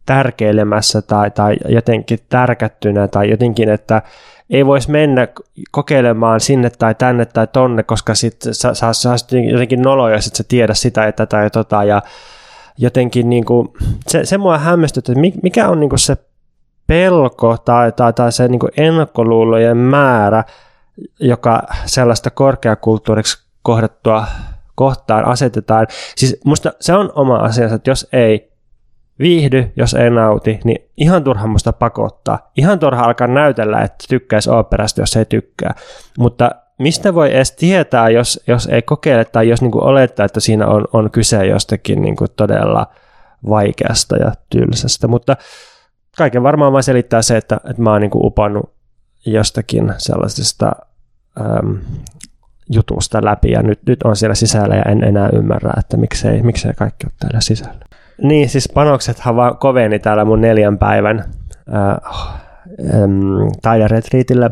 tärkeilemässä tai, tai jotenkin tärkättynä tai jotenkin, että ei voisi mennä kokeilemaan sinne tai tänne tai tonne, koska sitten sä, sä, sä, jotenkin noloja, jos et sä tiedä sitä tätä ja tota ja jotenkin niin kuin, se, se mua hämmästyttää, että mikä on niin kuin se pelko tai, tai, tai se niin kuin ennakkoluulojen määrä, joka sellaista korkeakulttuuriksi kohdattua kohtaan asetetaan. Siis musta se on oma asiansa, että jos ei viihdy, jos ei nauti, niin ihan turha musta pakottaa. Ihan turha alkaa näytellä, että tykkäisi operasta, jos ei tykkää. Mutta mistä voi edes tietää, jos, jos ei kokeile tai jos niin kuin olettaa, että siinä on, on kyse jostakin niin kuin todella vaikeasta ja tylsästä. Mutta kaiken varmaan mä selittää se, että, että mä oon niin upannut jostakin sellaisesta äm, jutusta läpi ja nyt, nyt on siellä sisällä ja en enää ymmärrä, että miksei, miksei kaikki ole täällä sisällä. Niin, siis panoksethan vaan koveni täällä mun neljän päivän äh, ähm, taideretriitillä.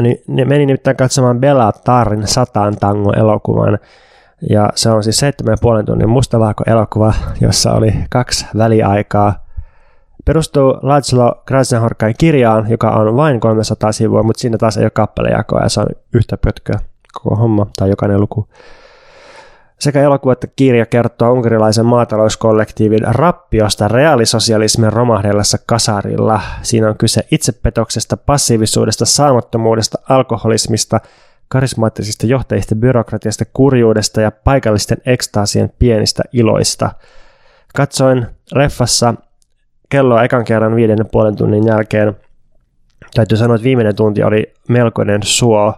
Niin, ne meni nimittäin katsomaan Bella Tarin sataan tango elokuvan. Ja se on siis 7,5 tunnin mustavalko elokuva, jossa oli kaksi väliaikaa. Perustuu Lajslo Krasnahorkain kirjaan, joka on vain 300 sivua, mutta siinä taas ei ole kappalejakoa ja se on yhtä pötköä koko homma tai jokainen luku. Sekä elokuva että kirja kertoo unkarilaisen maatalouskollektiivin rappiosta reaalisosialismin romahdellessa kasarilla. Siinä on kyse itsepetoksesta, passiivisuudesta, saamattomuudesta, alkoholismista, karismaattisista johtajista, byrokratiasta, kurjuudesta ja paikallisten ekstaasien pienistä iloista. Katsoin leffassa kelloa ekan kerran viiden puolen tunnin jälkeen. Täytyy sanoa, että viimeinen tunti oli melkoinen suo.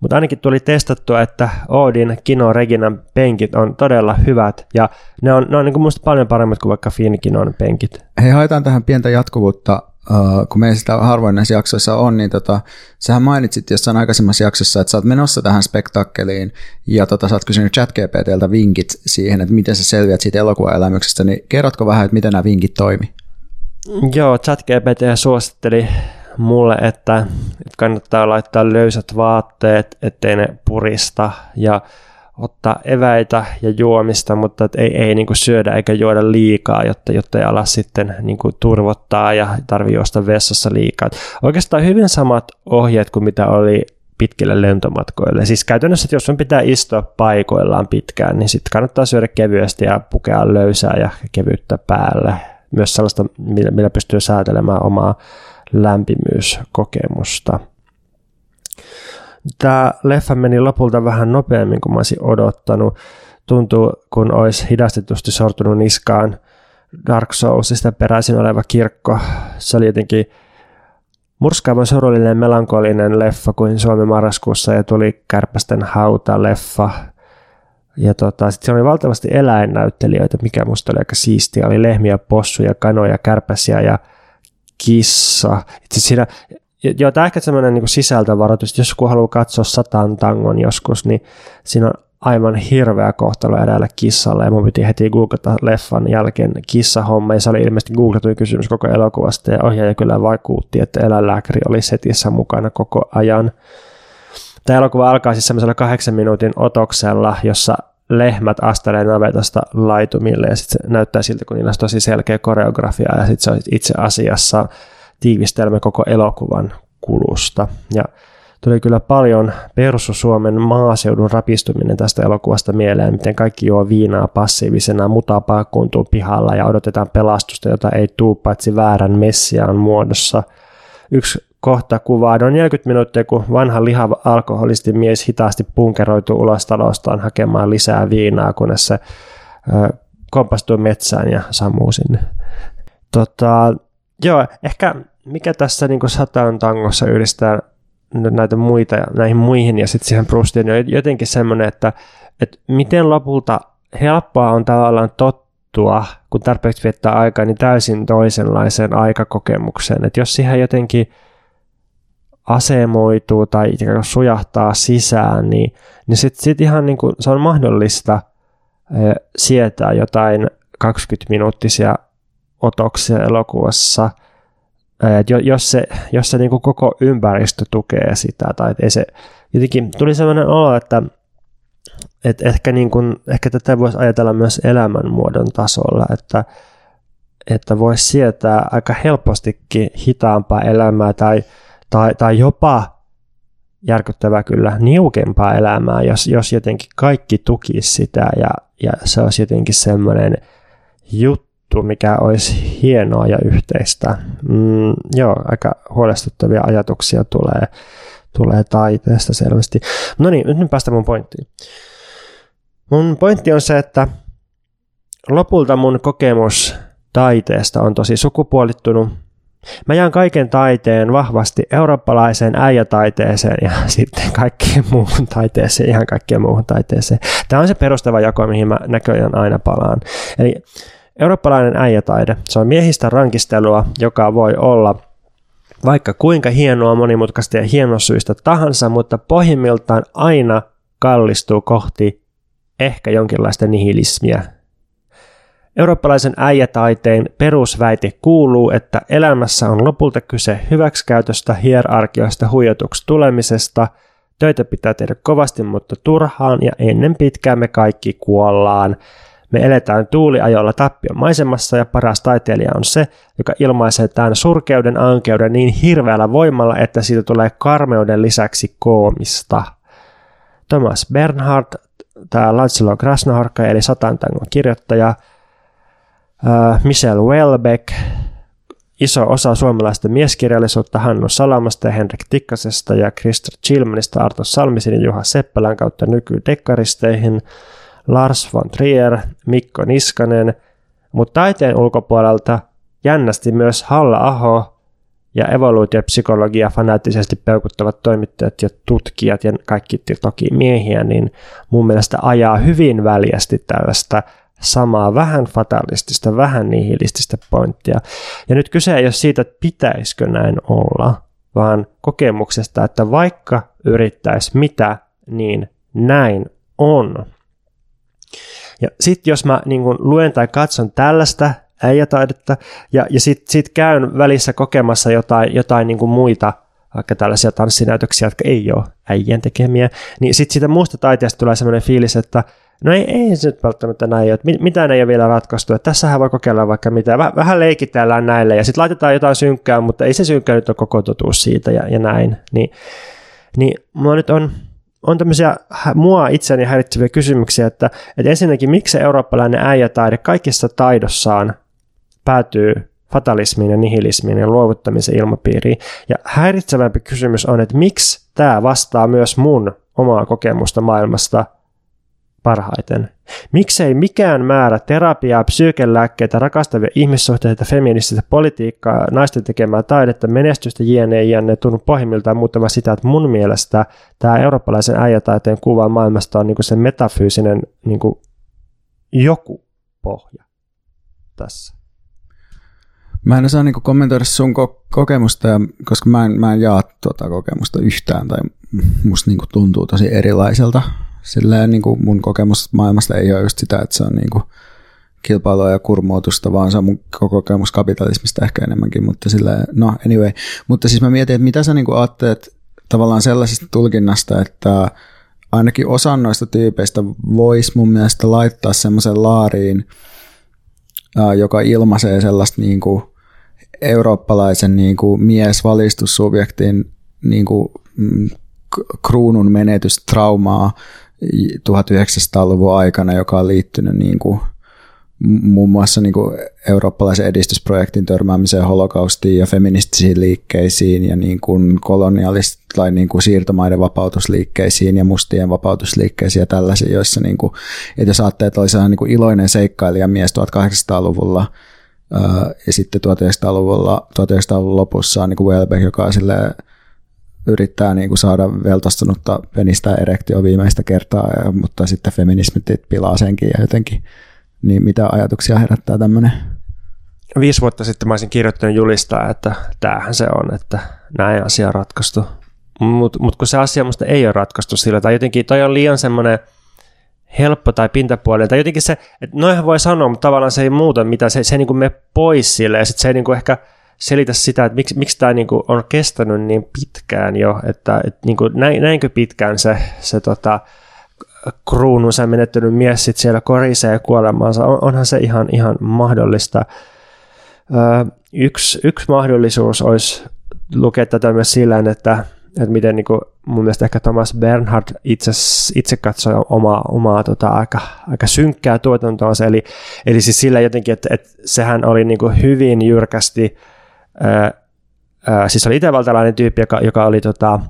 Mutta ainakin tuli testattua, että Oodin, Kino, Reginan penkit on todella hyvät ja ne on, ne on niin musta paljon paremmat kuin vaikka Finkinon penkit. Hei, haetaan tähän pientä jatkuvuutta, uh, kun meillä sitä harvoin näissä jaksoissa on, niin tota, sähän mainitsit jossain aikaisemmassa jaksossa, että sä oot menossa tähän spektaakkeliin ja tota, sä oot kysynyt ChatGPTltä vinkit siihen, että miten sä selviät siitä elokuvaelämyksestä, niin kerrotko vähän, että miten nämä vinkit toimii? Joo, ChatGPT suositteli mulle, että, kannattaa laittaa löysät vaatteet, ettei ne purista ja ottaa eväitä ja juomista, mutta että ei, ei niin kuin syödä eikä juoda liikaa, jotta, jotta ei ala sitten niin kuin turvottaa ja tarvii juosta vessassa liikaa. Et oikeastaan hyvin samat ohjeet kuin mitä oli pitkille lentomatkoille. Siis käytännössä, että jos sun pitää istua paikoillaan pitkään, niin sitten kannattaa syödä kevyesti ja pukea löysää ja kevyyttä päälle. Myös sellaista, millä, millä pystyy säätelemään omaa lämpimyyskokemusta. Tämä leffa meni lopulta vähän nopeammin kuin mä olisin odottanut. Tuntuu, kun olisi hidastetusti sortunut niskaan Dark Soulsista peräisin oleva kirkko. Se oli jotenkin murskaavan surullinen melankolinen leffa kuin Suomi marraskuussa ja tuli Kärpästen hauta-leffa. Ja tota, sitten oli valtavasti eläinnäyttelijöitä, mikä musta oli aika siistiä. Oli lehmiä, possuja, kanoja, kärpäsiä ja kissa. Itse siinä, joo, tämä ehkä semmoinen niin sisältövaroitus, jos joku haluaa katsoa satan tangon joskus, niin siinä on aivan hirveä kohtalo eräälle kissalle ja mun piti heti googlata leffan jälkeen kissahomma ja se oli ilmeisesti googletuin kysymys koko elokuvasta ja ohjaaja kyllä vaikuutti, että eläinlääkäri oli setissä mukana koko ajan. Tämä elokuva alkaa siis semmoisella kahdeksan minuutin otoksella, jossa lehmät astelee navetasta laitumille ja sitten se näyttää siltä, kun niillä on tosi selkeä koreografia ja sitten se on itse asiassa tiivistelmä koko elokuvan kulusta. Ja tuli kyllä paljon Persu-Suomen maaseudun rapistuminen tästä elokuvasta mieleen, miten kaikki juo viinaa passiivisena mutapaa kuntuu pihalla ja odotetaan pelastusta, jota ei tuu paitsi väärän messiaan muodossa. Yksi kohta kuvaa noin 40 minuuttia, kun vanha lihava alkoholisti mies hitaasti punkeroituu ulos talostaan hakemaan lisää viinaa, kunnes se kompastuu metsään ja sammuu sinne. Tota, joo, ehkä mikä tässä niin sataan tangossa yhdistää näitä muita näihin muihin ja sitten siihen Prustiin on jotenkin semmoinen, että, että miten lopulta helppoa on tavallaan tottua, kun tarpeeksi viettää aikaa, niin täysin toisenlaiseen aikakokemukseen. Että jos siihen jotenkin asemoituu tai sujahtaa sisään, niin, niin sitten sit ihan niin kuin, se on mahdollista sietää jotain 20-minuuttisia otoksia elokuvassa, et jos se, jos se niin kuin koko ympäristö tukee sitä, tai ei se, jotenkin tuli sellainen olo, että, että ehkä, niin kuin, ehkä tätä voisi ajatella myös elämänmuodon tasolla, että, että voisi sietää aika helpostikin hitaampaa elämää tai tai, tai jopa järkyttävää kyllä niukempaa elämää, jos, jos jotenkin kaikki tukisi sitä ja, ja se olisi jotenkin semmoinen juttu, mikä olisi hienoa ja yhteistä. Mm, joo, aika huolestuttavia ajatuksia tulee, tulee taiteesta selvästi. No niin, nyt päästään mun pointtiin. Mun pointti on se, että lopulta mun kokemus taiteesta on tosi sukupuolittunut Mä jaan kaiken taiteen vahvasti eurooppalaiseen äijätaiteeseen ja sitten kaikkeen muuhun taiteeseen, ihan kaikkeen muuhun taiteeseen. Tämä on se perustava jako, mihin mä näköjään aina palaan. Eli eurooppalainen äijätaide, se on miehistä rankistelua, joka voi olla vaikka kuinka hienoa, monimutkaista ja hienosyistä tahansa, mutta pohjimmiltaan aina kallistuu kohti ehkä jonkinlaista nihilismiä, Eurooppalaisen äijätaiteen perusväite kuuluu, että elämässä on lopulta kyse hyväksikäytöstä, hierarkioista, huijatuksi tulemisesta, töitä pitää tehdä kovasti, mutta turhaan ja ennen pitkään me kaikki kuollaan. Me eletään tuuliajolla tappion maisemassa ja paras taiteilija on se, joka ilmaisee tämän surkeuden ankeuden niin hirveällä voimalla, että siitä tulee karmeuden lisäksi koomista. Thomas Bernhard, tämä Lancelot Krasnoharkka eli Satantangon kirjoittaja, Äh, Michelle Welbeck, iso osa suomalaista mieskirjallisuutta Hannu Salamasta ja Henrik Tikkasesta ja Christer Chilmanista Arto Salmisin ja Juha Seppälän kautta nykydekkaristeihin, Lars von Trier, Mikko Niskanen, mutta taiteen ulkopuolelta jännästi myös Halla-aho ja evoluutiopsykologia fanaattisesti peukuttavat toimittajat ja tutkijat ja kaikki toki miehiä, niin mun mielestä ajaa hyvin väljästi tällaista samaa vähän fatalistista, vähän nihilististä pointtia. Ja nyt kyse ei ole siitä, että pitäisikö näin olla, vaan kokemuksesta, että vaikka yrittäisi mitä, niin näin on. Ja sitten jos mä niin kun luen tai katson tällaista äijätaidetta ja, ja sitten sit käyn välissä kokemassa jotain, jotain niin muita vaikka tällaisia tanssinäytöksiä, jotka ei ole äijän tekemiä, niin sitten siitä muusta taiteesta tulee sellainen fiilis, että No ei, ei se nyt välttämättä näin että mitään ei ole vielä ratkaistu, että tässähän voi kokeilla vaikka mitä, vähän leikitellään näille ja sitten laitetaan jotain synkkää, mutta ei se synkkää nyt ole koko totuus siitä ja, ja näin. Niin, niin mulla nyt on, on tämmöisiä mua itseni häiritseviä kysymyksiä, että, että ensinnäkin miksi eurooppalainen äijätaide kaikissa taidossaan päätyy fatalismiin ja nihilismiin ja luovuttamisen ilmapiiriin. Ja häiritsevämpi kysymys on, että miksi tämä vastaa myös mun omaa kokemusta maailmasta – parhaiten. Miksei mikään määrä terapiaa, psyykelääkkeitä, rakastavia ihmissuhteita, feminististä politiikkaa, naisten tekemää taidetta, menestystä jne. jne. tunnu pohjimmiltaan muuttamaan sitä, että mun mielestä tämä eurooppalaisen äijätaiteen kuva maailmasta on niinku se metafyysinen niinku joku pohja tässä. Mä en osaa niinku kommentoida sun ko- kokemusta, koska mä en, mä en jaa tuota kokemusta yhtään, tai musta niinku tuntuu tosi erilaiselta silleen niin kuin mun kokemus maailmasta ei ole just sitä, että se on niin kuin kilpailua ja kurmootusta, vaan se on mun kokemus kapitalismista ehkä enemmänkin, mutta silleen, no anyway. Mutta siis mä mietin, että mitä sä niin kuin ajattelet tavallaan sellaisesta tulkinnasta, että ainakin osan noista tyypeistä voisi mun mielestä laittaa semmoisen laariin, joka ilmaisee sellaista niin kuin eurooppalaisen niin kuin miesvalistussubjektin niin kuin, mm, kruunun menetystraumaa 1900-luvun aikana, joka on liittynyt niin kuin, muun muassa niin kuin eurooppalaisen edistysprojektin törmäämiseen holokaustiin ja feministisiin liikkeisiin ja niin kuin kolonialist- tai niin kuin siirtomaiden vapautusliikkeisiin ja mustien vapautusliikkeisiin ja tällaisiin, joissa niin kuin, että jos ajattelee, että olisi niin kuin iloinen seikkailijamies 1800-luvulla ja sitten 1900-luvulla, 1900-luvun lopussa on niin kuin Welbeck, joka on silleen, yrittää niin kuin saada veltastunutta penistä erektio viimeistä kertaa, mutta sitten feminismit pilaa senkin ja jotenkin niin mitä ajatuksia herättää tämmöinen? Viisi vuotta sitten mä olisin kirjoittanut julistaa, että tämähän se on, että näin asia on ratkaistu. Mutta mut kun se asia musta ei ole ratkaistu sillä, tai jotenkin toi on liian semmoinen helppo tai pintapuolinen, tai jotenkin se, että noihän voi sanoa, mutta tavallaan se ei muuta mitä se, se ei niin kuin mene pois sille, ja sitten se ei niin kuin ehkä selitä sitä, että miksi, miksi tämä niin kuin on kestänyt niin pitkään jo, että, että niin kuin näin, näinkö pitkään se, se tota, kruununsa menettänyt mies sit siellä korisee kuolemaansa, on, onhan se ihan, ihan mahdollista. Ö, yksi, yksi mahdollisuus olisi lukea tätä myös sillä, että, että miten niin kuin, mun mielestä ehkä Thomas Bernhard itse, itse katsoi omaa, omaa tota, aika, aika synkkää tuotantoa, eli, eli siis sillä jotenkin, että, että sehän oli niin kuin hyvin jyrkästi, ö, ö, siis oli itävaltalainen tyyppi, joka, joka oli tota,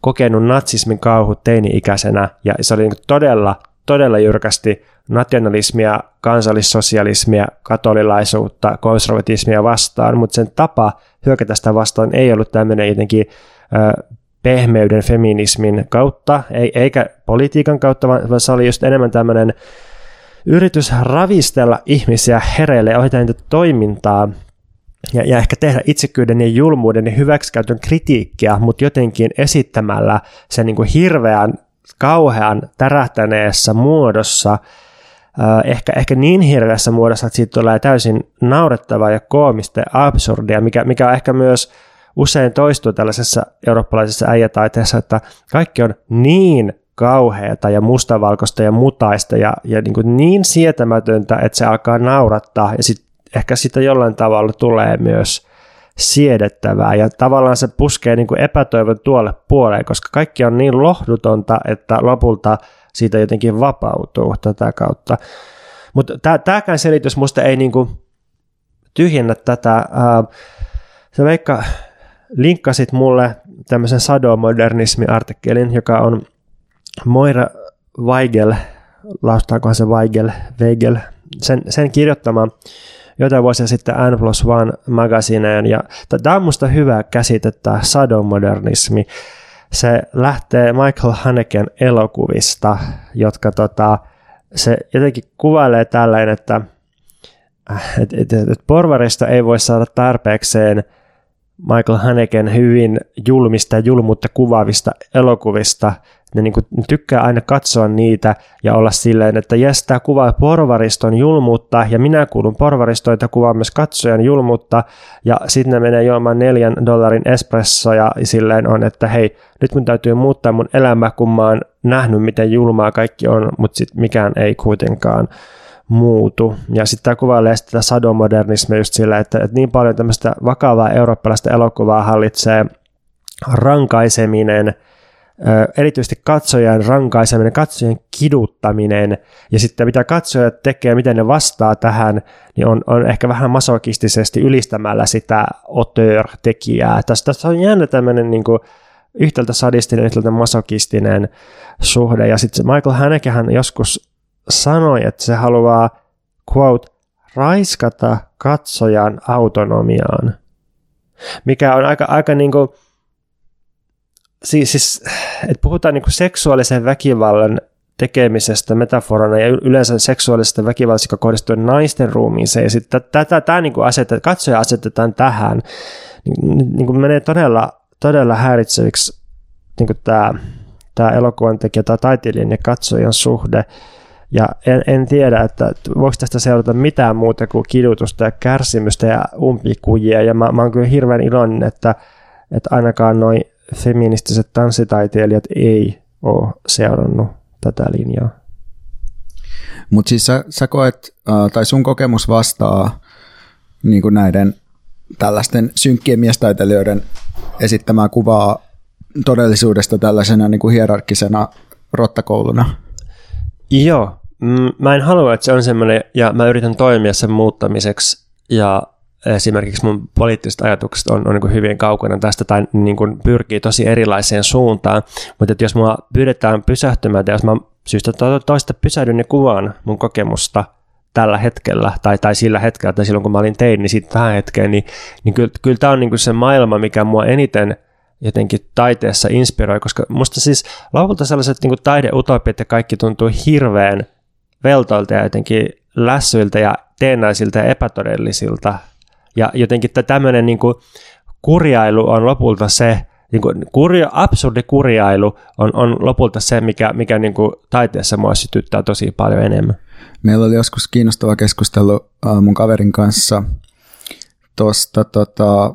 kokenut natsismin kauhut teini-ikäisenä. Ja se oli niin todella, todella jyrkästi nationalismia, kansallissosialismia, katolilaisuutta, konservatismia vastaan, mutta sen tapa hyökätä sitä vastaan ei ollut tämmöinen jotenkin ö, pehmeyden feminismin kautta, eikä politiikan kautta, vaan se oli just enemmän tämmöinen yritys ravistella ihmisiä hereille ja ohjata niitä toimintaa ja, ja ehkä tehdä itsekyyden ja julmuuden ja hyväksikäytön kritiikkiä, mutta jotenkin esittämällä sen niin kuin hirveän, kauhean tärähtäneessä muodossa, ehkä, ehkä niin hirveässä muodossa, että siitä tulee täysin naurettavaa ja koomista ja absurdia, mikä, mikä on ehkä myös usein toistuu tällaisessa eurooppalaisessa äijätaiteessa, että kaikki on niin kauheata ja mustavalkoista ja mutaista ja, ja niin, kuin niin sietämätöntä, että se alkaa naurattaa ja sitten ehkä sitä jollain tavalla tulee myös siedettävää ja tavallaan se puskee niin kuin epätoivon tuolle puoleen, koska kaikki on niin lohdutonta, että lopulta siitä jotenkin vapautuu tätä kautta. Mutta tämäkään selitys musta ei niin kuin tyhjennä tätä. Sä Veikka linkkasit mulle tämmöisen sadomodernismi-artikkelin, joka on Moira Weigel, laustaakohan se Weigel, Weigel, sen, sen kirjoittama jotain vuosia sitten N plus One magasineen. Ja tämä on musta hyvä käsite, tämä sadomodernismi. Se lähtee Michael Haneken elokuvista, jotka tota, se jotenkin kuvailee tällainen, että et, et, et, et porvarista ei voi saada tarpeekseen Michael Haneken hyvin julmista ja julmuutta kuvaavista elokuvista, ne, niin kuin, tykkää aina katsoa niitä ja olla silleen, että jes, tämä kuvaa porvariston julmuutta ja minä kuulun porvaristoon, että kuvaa myös katsojan julmuutta. Ja sitten ne menee juomaan neljän dollarin espresso ja silleen on, että hei, nyt mun täytyy muuttaa mun elämä, kun mä oon nähnyt, miten julmaa kaikki on, mutta sitten mikään ei kuitenkaan muutu. Ja sitten tämä kuvailee sitä sadomodernismia just sillä, että, että niin paljon tämmöistä vakavaa eurooppalaista elokuvaa hallitsee rankaiseminen – erityisesti katsojan rankaiseminen, katsojan kiduttaminen ja sitten mitä katsojat tekee, miten ne vastaa tähän, niin on, on ehkä vähän masokistisesti ylistämällä sitä auteur-tekijää. Tässä, tässä on jännä tämmöinen niin kuin, yhtäältä sadistinen, yhtäältä masokistinen suhde. Ja sitten Michael Hanekehän joskus sanoi, että se haluaa, quote, raiskata katsojan autonomiaan. Mikä on aika, aika niin kuin, siis, siis että puhutaan niin seksuaalisen väkivallan tekemisestä metaforana ja yleensä seksuaalisesta väkivallasta, joka kohdistuu naisten ruumiiseen. Sitten tätä, tämä niin kuin asetet, katsoja asetetaan tähän, niin, niin kuin menee todella, todella häiritseviksi niin kuin tämä, tämä elokuvan tekijä tai taiteilijan ja katsojan suhde. Ja en, en tiedä, että voiko tästä seurata mitään muuta kuin kidutusta ja kärsimystä ja umpikujia. Ja mä, mä oon kyllä hirveän iloinen, että, että ainakaan noin feministiset tanssitaiteilijat ei ole seurannut tätä linjaa. Mutta siis sä, sä koet, tai sun kokemus vastaa niin kuin näiden tällaisten synkkien miestaiteilijoiden esittämää kuvaa todellisuudesta tällaisena niin kuin hierarkkisena rottakouluna? Joo. Mä en halua, että se on semmoinen, ja mä yritän toimia sen muuttamiseksi, ja esimerkiksi mun poliittiset ajatukset on, on niin hyvin kaukana tästä tai niin kuin pyrkii tosi erilaiseen suuntaan, mutta että jos mua pyydetään pysähtymään, jos mä syystä toista pysähdyn ja kuvaan mun kokemusta tällä hetkellä tai, tai sillä hetkellä tai silloin kun mä olin tein, niin sitten tähän hetkeen, niin, niin kyllä, kyllä tämä on niin kuin se maailma, mikä mua eniten jotenkin taiteessa inspiroi, koska musta siis lopulta sellaiset niin taideutopiat ja kaikki tuntuu hirveän veltoilta ja jotenkin lässyiltä ja teennäisiltä ja epätodellisilta. Ja jotenkin tämmöinen niin kurjailu on lopulta se, niin kuin kurja, absurdi kurjailu on, on lopulta se, mikä, mikä niin kuin taiteessa mua sytyttää tosi paljon enemmän. Meillä oli joskus kiinnostava keskustelu uh, mun kaverin kanssa tuosta, tota,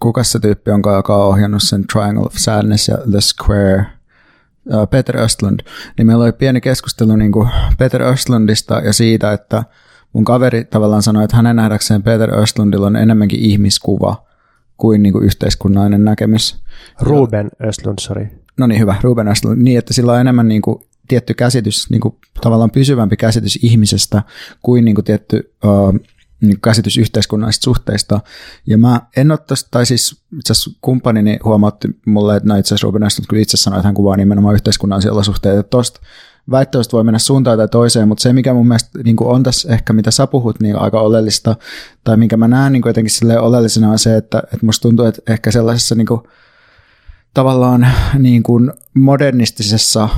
kuka se tyyppi onkaan, joka on ohjannut sen Triangle of Sadness ja The Square, Peter Östlund, niin meillä oli pieni keskustelu niin kuin Peter Östlundista ja siitä, että mun kaveri tavallaan sanoi, että hänen nähdäkseen Peter Östlundilla on enemmänkin ihmiskuva – kuin, niin kuin yhteiskunnallinen näkemys. Ruben Östlund, sorry. No niin, hyvä, Ruben Östlund. Niin, että sillä on enemmän niin kuin, tietty käsitys, niin kuin, tavallaan pysyvämpi käsitys ihmisestä kuin, niin kuin tietty uh, käsitys yhteiskunnallisista suhteista. Ja mä en tosta, tai siis itse asiassa kumppanini huomautti mulle, että no itse asiassa Ruben Östlund kyllä itse sanoi, että hän kuvaa nimenomaan yhteiskunnallisia olosuhteita. Tuosta väittämästä voi mennä suuntaan tai toiseen, mutta se, mikä mun mielestä niin on tässä ehkä, mitä sä puhut, niin aika oleellista, tai minkä mä näen niin jotenkin sille oleellisena on se, että, että musta tuntuu, että ehkä sellaisessa niin kuin, tavallaan niin kuin modernistisessa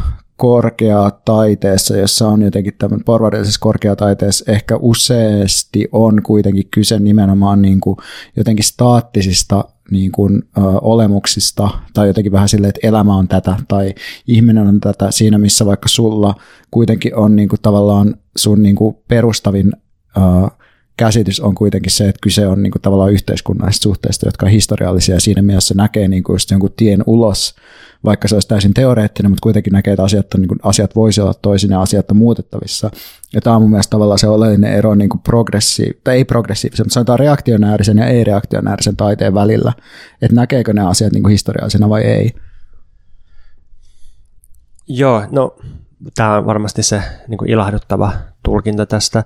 korkeaa taiteessa, jossa on jotenkin tämän porvarillisessa korkeataiteessa ehkä useasti on kuitenkin kyse nimenomaan niin kuin jotenkin staattisista niin kuin, ö, olemuksista tai jotenkin vähän silleen, että elämä on tätä tai ihminen on tätä siinä, missä vaikka sulla kuitenkin on niin kuin, tavallaan sun niin kuin, perustavin ö, käsitys on kuitenkin se, että kyse on niin kuin, tavallaan yhteiskunnallisista suhteista, jotka on historiallisia ja siinä mielessä näkee niin kuin, just jonkun tien ulos vaikka se olisi täysin teoreettinen, mutta kuitenkin näkee, että asiat, on, niin kuin, asiat voisi olla toisin ja asiat on muutettavissa. Ja tämä on mun mielestä tavallaan se oleellinen ero niin kuin progressi, tai ei progressiivisen, mutta sanotaan reaktionäärisen ja ei-reaktionäärisen taiteen välillä, että näkeekö ne asiat niin kuin historiallisena vai ei. Joo, no tämä on varmasti se niin kuin ilahduttava tulkinta tästä.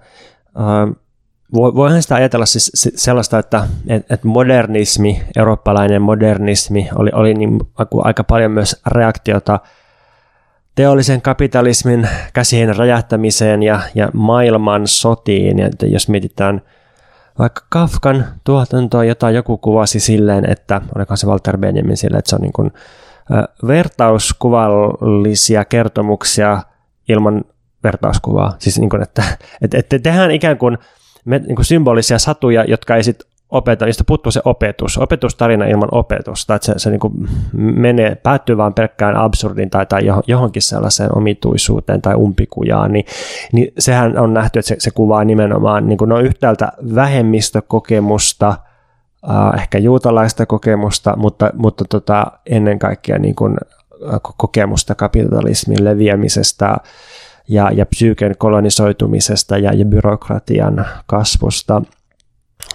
Voihan sitä ajatella siis sellaista, että, että modernismi, eurooppalainen modernismi oli, oli niin aika paljon myös reaktiota teollisen kapitalismin käsien räjähtämiseen ja, ja maailman sotiin. Ja jos mietitään vaikka Kafkan tuotantoa, jota joku kuvasi silleen, että olikohan se Walter Benjamin silleen, että se on niin kuin, vertauskuvallisia kertomuksia ilman vertauskuvaa. Siis niin kuin, että, että, että tehdään ikään kuin me, niin kuin symbolisia satuja, jotka ei sitten opeta, niistä puuttuu se opetus, opetustarina ilman opetusta, että se, se niin kuin menee, päättyy vain pelkkään absurdin tai, tai johonkin sellaiseen omituisuuteen tai umpikujaan, niin, niin sehän on nähty, että se, se kuvaa nimenomaan niin kuin no yhtäältä vähemmistökokemusta, äh, ehkä juutalaista kokemusta, mutta, mutta tota, ennen kaikkea niin kuin, kokemusta kapitalismin leviämisestä, ja, ja psyyken kolonisoitumisesta ja, ja byrokratian kasvusta,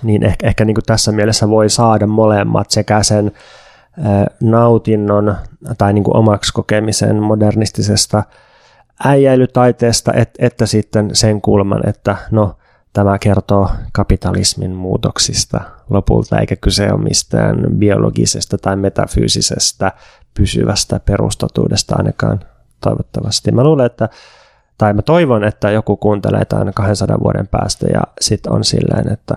niin ehkä, ehkä niin kuin tässä mielessä voi saada molemmat sekä sen nautinnon tai niin kuin omaksi kokemisen modernistisesta äijäilytaiteesta, et, että sitten sen kulman, että no, tämä kertoo kapitalismin muutoksista lopulta, eikä kyse ole mistään biologisesta tai metafyysisestä pysyvästä perustotuudesta ainakaan toivottavasti. Mä luulen, että tai mä toivon, että joku kuuntelee tämän 200 vuoden päästä ja sitten on silleen, että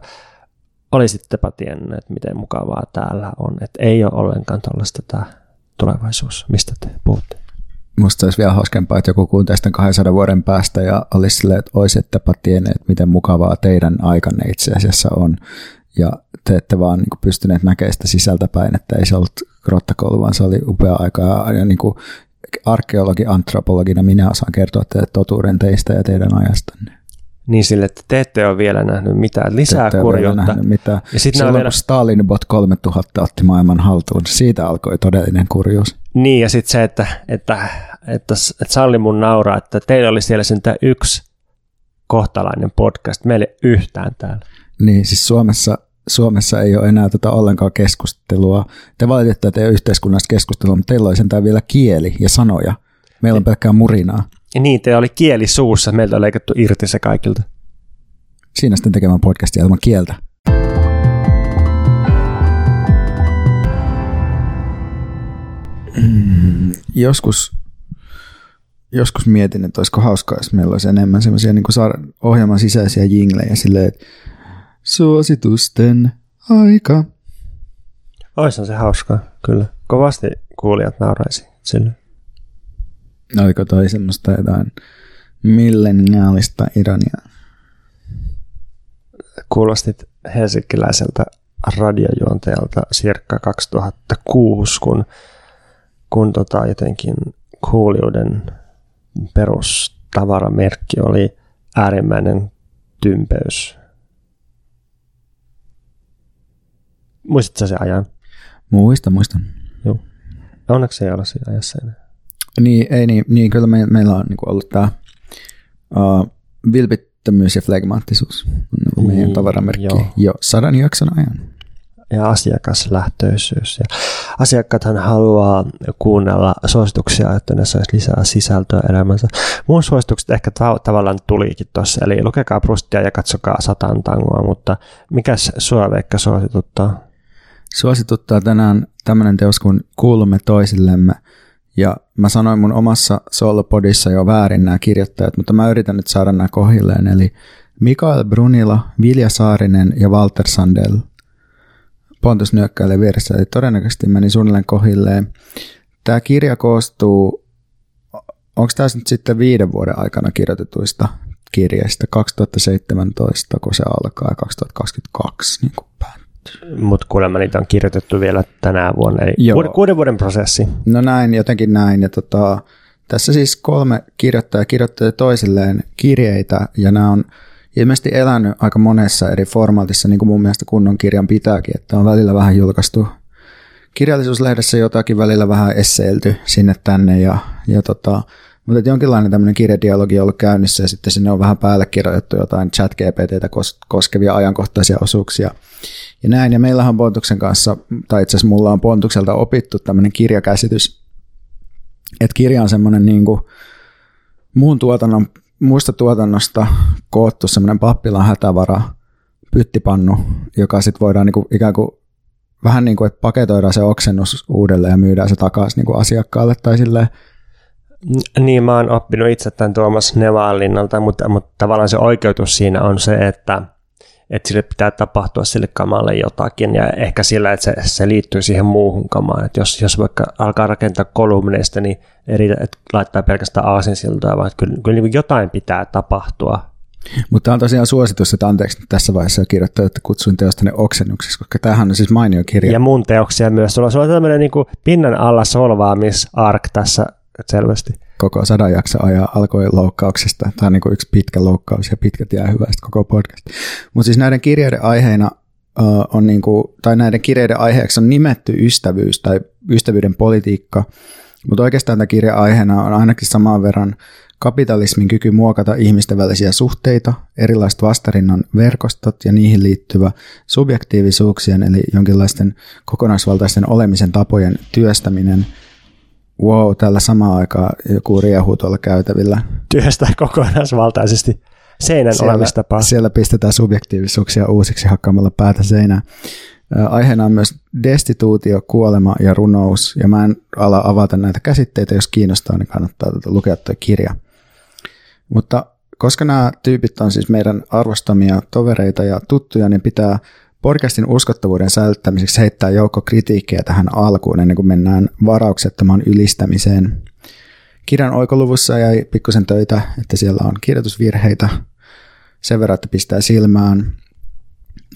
olisittepa tienneet, miten mukavaa täällä on. Että ei ole ollenkaan tuollaista tämä tulevaisuus, mistä te puhutte. Musta olisi vielä hauskempaa, että joku kuuntelisi tämän 200 vuoden päästä ja olisi silleen, että olisittepa tienneet, miten mukavaa teidän aikanne itse asiassa on. Ja te ette vaan niin pystyneet näkemään sitä sisältäpäin, että ei se ollut grottakoulu, vaan se oli upea aika. Ja niin kuin arkeologi, antropologina minä osaan kertoa teille totuuden teistä ja teidän ajastanne. Niin sille, että te ette ole vielä nähnyt mitään lisää Te kurjuutta. mitään. Ja sitten Silloin vielä... kun Stalin bot 3000 otti maailman haltuun, siitä alkoi todellinen kurjuus. Niin, ja sitten se, että, että, että, että salli mun nauraa, että teillä oli siellä sentään yksi kohtalainen podcast, meillä ei ole yhtään täällä. Niin, siis Suomessa, Suomessa ei ole enää tätä ollenkaan keskustelua. Te valitatte, että ei ole yhteiskunnallista keskustelua, mutta teillä oli sentään vielä kieli ja sanoja. Meillä on pelkkää murinaa. Ja niin, teillä oli kieli suussa, meiltä on leikattu irti se kaikilta. Siinä sitten tekemään podcastia ilman kieltä. Mm, joskus, joskus mietin, että olisiko hauskaa, jos meillä olisi enemmän semmoisia niin ohjelman sisäisiä jinglejä silleen, että suositusten aika. Oishan se hauskaa, kyllä. Kovasti kuulijat nauraisi sille. Oliko toi semmoista jotain milleniaalista ironiaa? Kuulostit helsinkiläiseltä radiojuontajalta circa 2006, kun, kun tota jotenkin kuulijoiden perustavaramerkki oli äärimmäinen tympeys. Muistatko se ajan? Muista, muistan. Joo. Onneksi ei ole siinä ajassa enää. Niin, ei niin, niin kyllä me, meillä on niin ollut tämä uh, vilpittömyys ja flegmaattisuus on niin meidän Niin, tavaramerkki joo. jo sadan jakson ajan. ja asiakaslähtöisyys. Ja asiakkaathan haluaa kuunnella suosituksia, että ne saisi lisää sisältöä elämänsä. Mun suositukset ehkä ta- tavallaan tulikin tuossa, eli lukekaa Prustia ja katsokaa satan tangoa, mutta mikäs sua Veikka suosituttaa? Suosituttaa tänään tämmöinen teos kuin Kuulumme toisillemme. Ja mä sanoin mun omassa solopodissa jo väärin nämä kirjoittajat, mutta mä yritän nyt saada nämä kohilleen. Eli Mikael Brunila, Vilja Saarinen ja Walter Sandel. Pontus nyökkäilee vieressä, eli todennäköisesti meni suunnilleen kohilleen. Tämä kirja koostuu, onko tämä nyt sitten viiden vuoden aikana kirjoitetuista kirjeistä, 2017, kun se alkaa, ja 2022 niin kuin päättyy. Mutta kuulemma niitä on kirjoitettu vielä tänä vuonna, eli Joo. kuuden, vuoden prosessi. No näin, jotenkin näin. Ja tota, tässä siis kolme kirjoittajaa kirjoittaa toisilleen kirjeitä, ja nämä on ilmeisesti elänyt aika monessa eri formaatissa, niin kuin mun mielestä kunnon kirjan pitääkin, että on välillä vähän julkaistu kirjallisuuslehdessä jotakin, välillä vähän esseilty sinne tänne, ja, ja tota, mutta että jonkinlainen tämmöinen kirjadialogi on ollut käynnissä, ja sitten sinne on vähän päälle kirjoitettu jotain chat GPTtä kos- koskevia ajankohtaisia osuuksia. Ja näin, ja meillähän on Pontuksen kanssa, tai itse asiassa mulla on Pontukselta opittu tämmöinen kirjakäsitys, että kirja on semmoinen niin kuin muun tuotannon, muusta tuotannosta koottu semmoinen pappilan hätävara pyttipannu, joka sitten voidaan niin kuin ikään kuin vähän niin kuin, että paketoidaan se oksennus uudelleen ja myydään se takaisin niin kuin asiakkaalle tai silleen, Niin, mä oon oppinut itse tämän Tuomas Nevaalinnalta, mutta, mutta tavallaan se oikeutus siinä on se, että, että sille pitää tapahtua sille kamalle jotakin ja ehkä sillä, että se, se liittyy siihen muuhun kamaan. Että jos, jos vaikka alkaa rakentaa kolumneista, niin ei riitä, että laittaa pelkästään aasinsiltoja, vaan että kyllä, kyllä niin jotain pitää tapahtua. Mutta tämä on tosiaan suositus, että anteeksi nyt tässä vaiheessa jo kirjoittaa, että kutsuin teosta ne oksennuksiksi, koska tämähän on siis mainio kirja. Ja mun teoksia myös. Sulla, sulla on tämmöinen niin pinnan alla solvaamisark tässä selvästi. koko sadan jakso ajaa alkoi loukkauksesta. Tämä on niin yksi pitkä loukkaus ja pitkät jää hyvästä koko podcast. Mutta siis näiden kirjeiden aiheena uh, on niin kuin, tai näiden kirjeiden aiheeksi on nimetty ystävyys tai ystävyyden politiikka. Mutta oikeastaan tämä kirjan aiheena on ainakin saman verran kapitalismin kyky muokata ihmisten välisiä suhteita, erilaiset vastarinnan verkostot ja niihin liittyvä subjektiivisuuksien eli jonkinlaisten kokonaisvaltaisten olemisen tapojen työstäminen – wow, tällä samaan aikaan joku riehuu tuolla käytävillä. Työstää kokonaisvaltaisesti seinän olemistapaa. siellä pistetään subjektiivisuuksia uusiksi hakkaamalla päätä seinään. Aiheena on myös destituutio, kuolema ja runous, ja mä en ala avata näitä käsitteitä, jos kiinnostaa, niin kannattaa tätä lukea tuo kirja. Mutta koska nämä tyypit on siis meidän arvostamia tovereita ja tuttuja, niin pitää podcastin uskottavuuden säilyttämiseksi heittää joukko kritiikkiä tähän alkuun ennen kuin mennään varauksettomaan ylistämiseen. Kirjan oikoluvussa jäi pikkusen töitä, että siellä on kirjoitusvirheitä sen verran, että pistää silmään.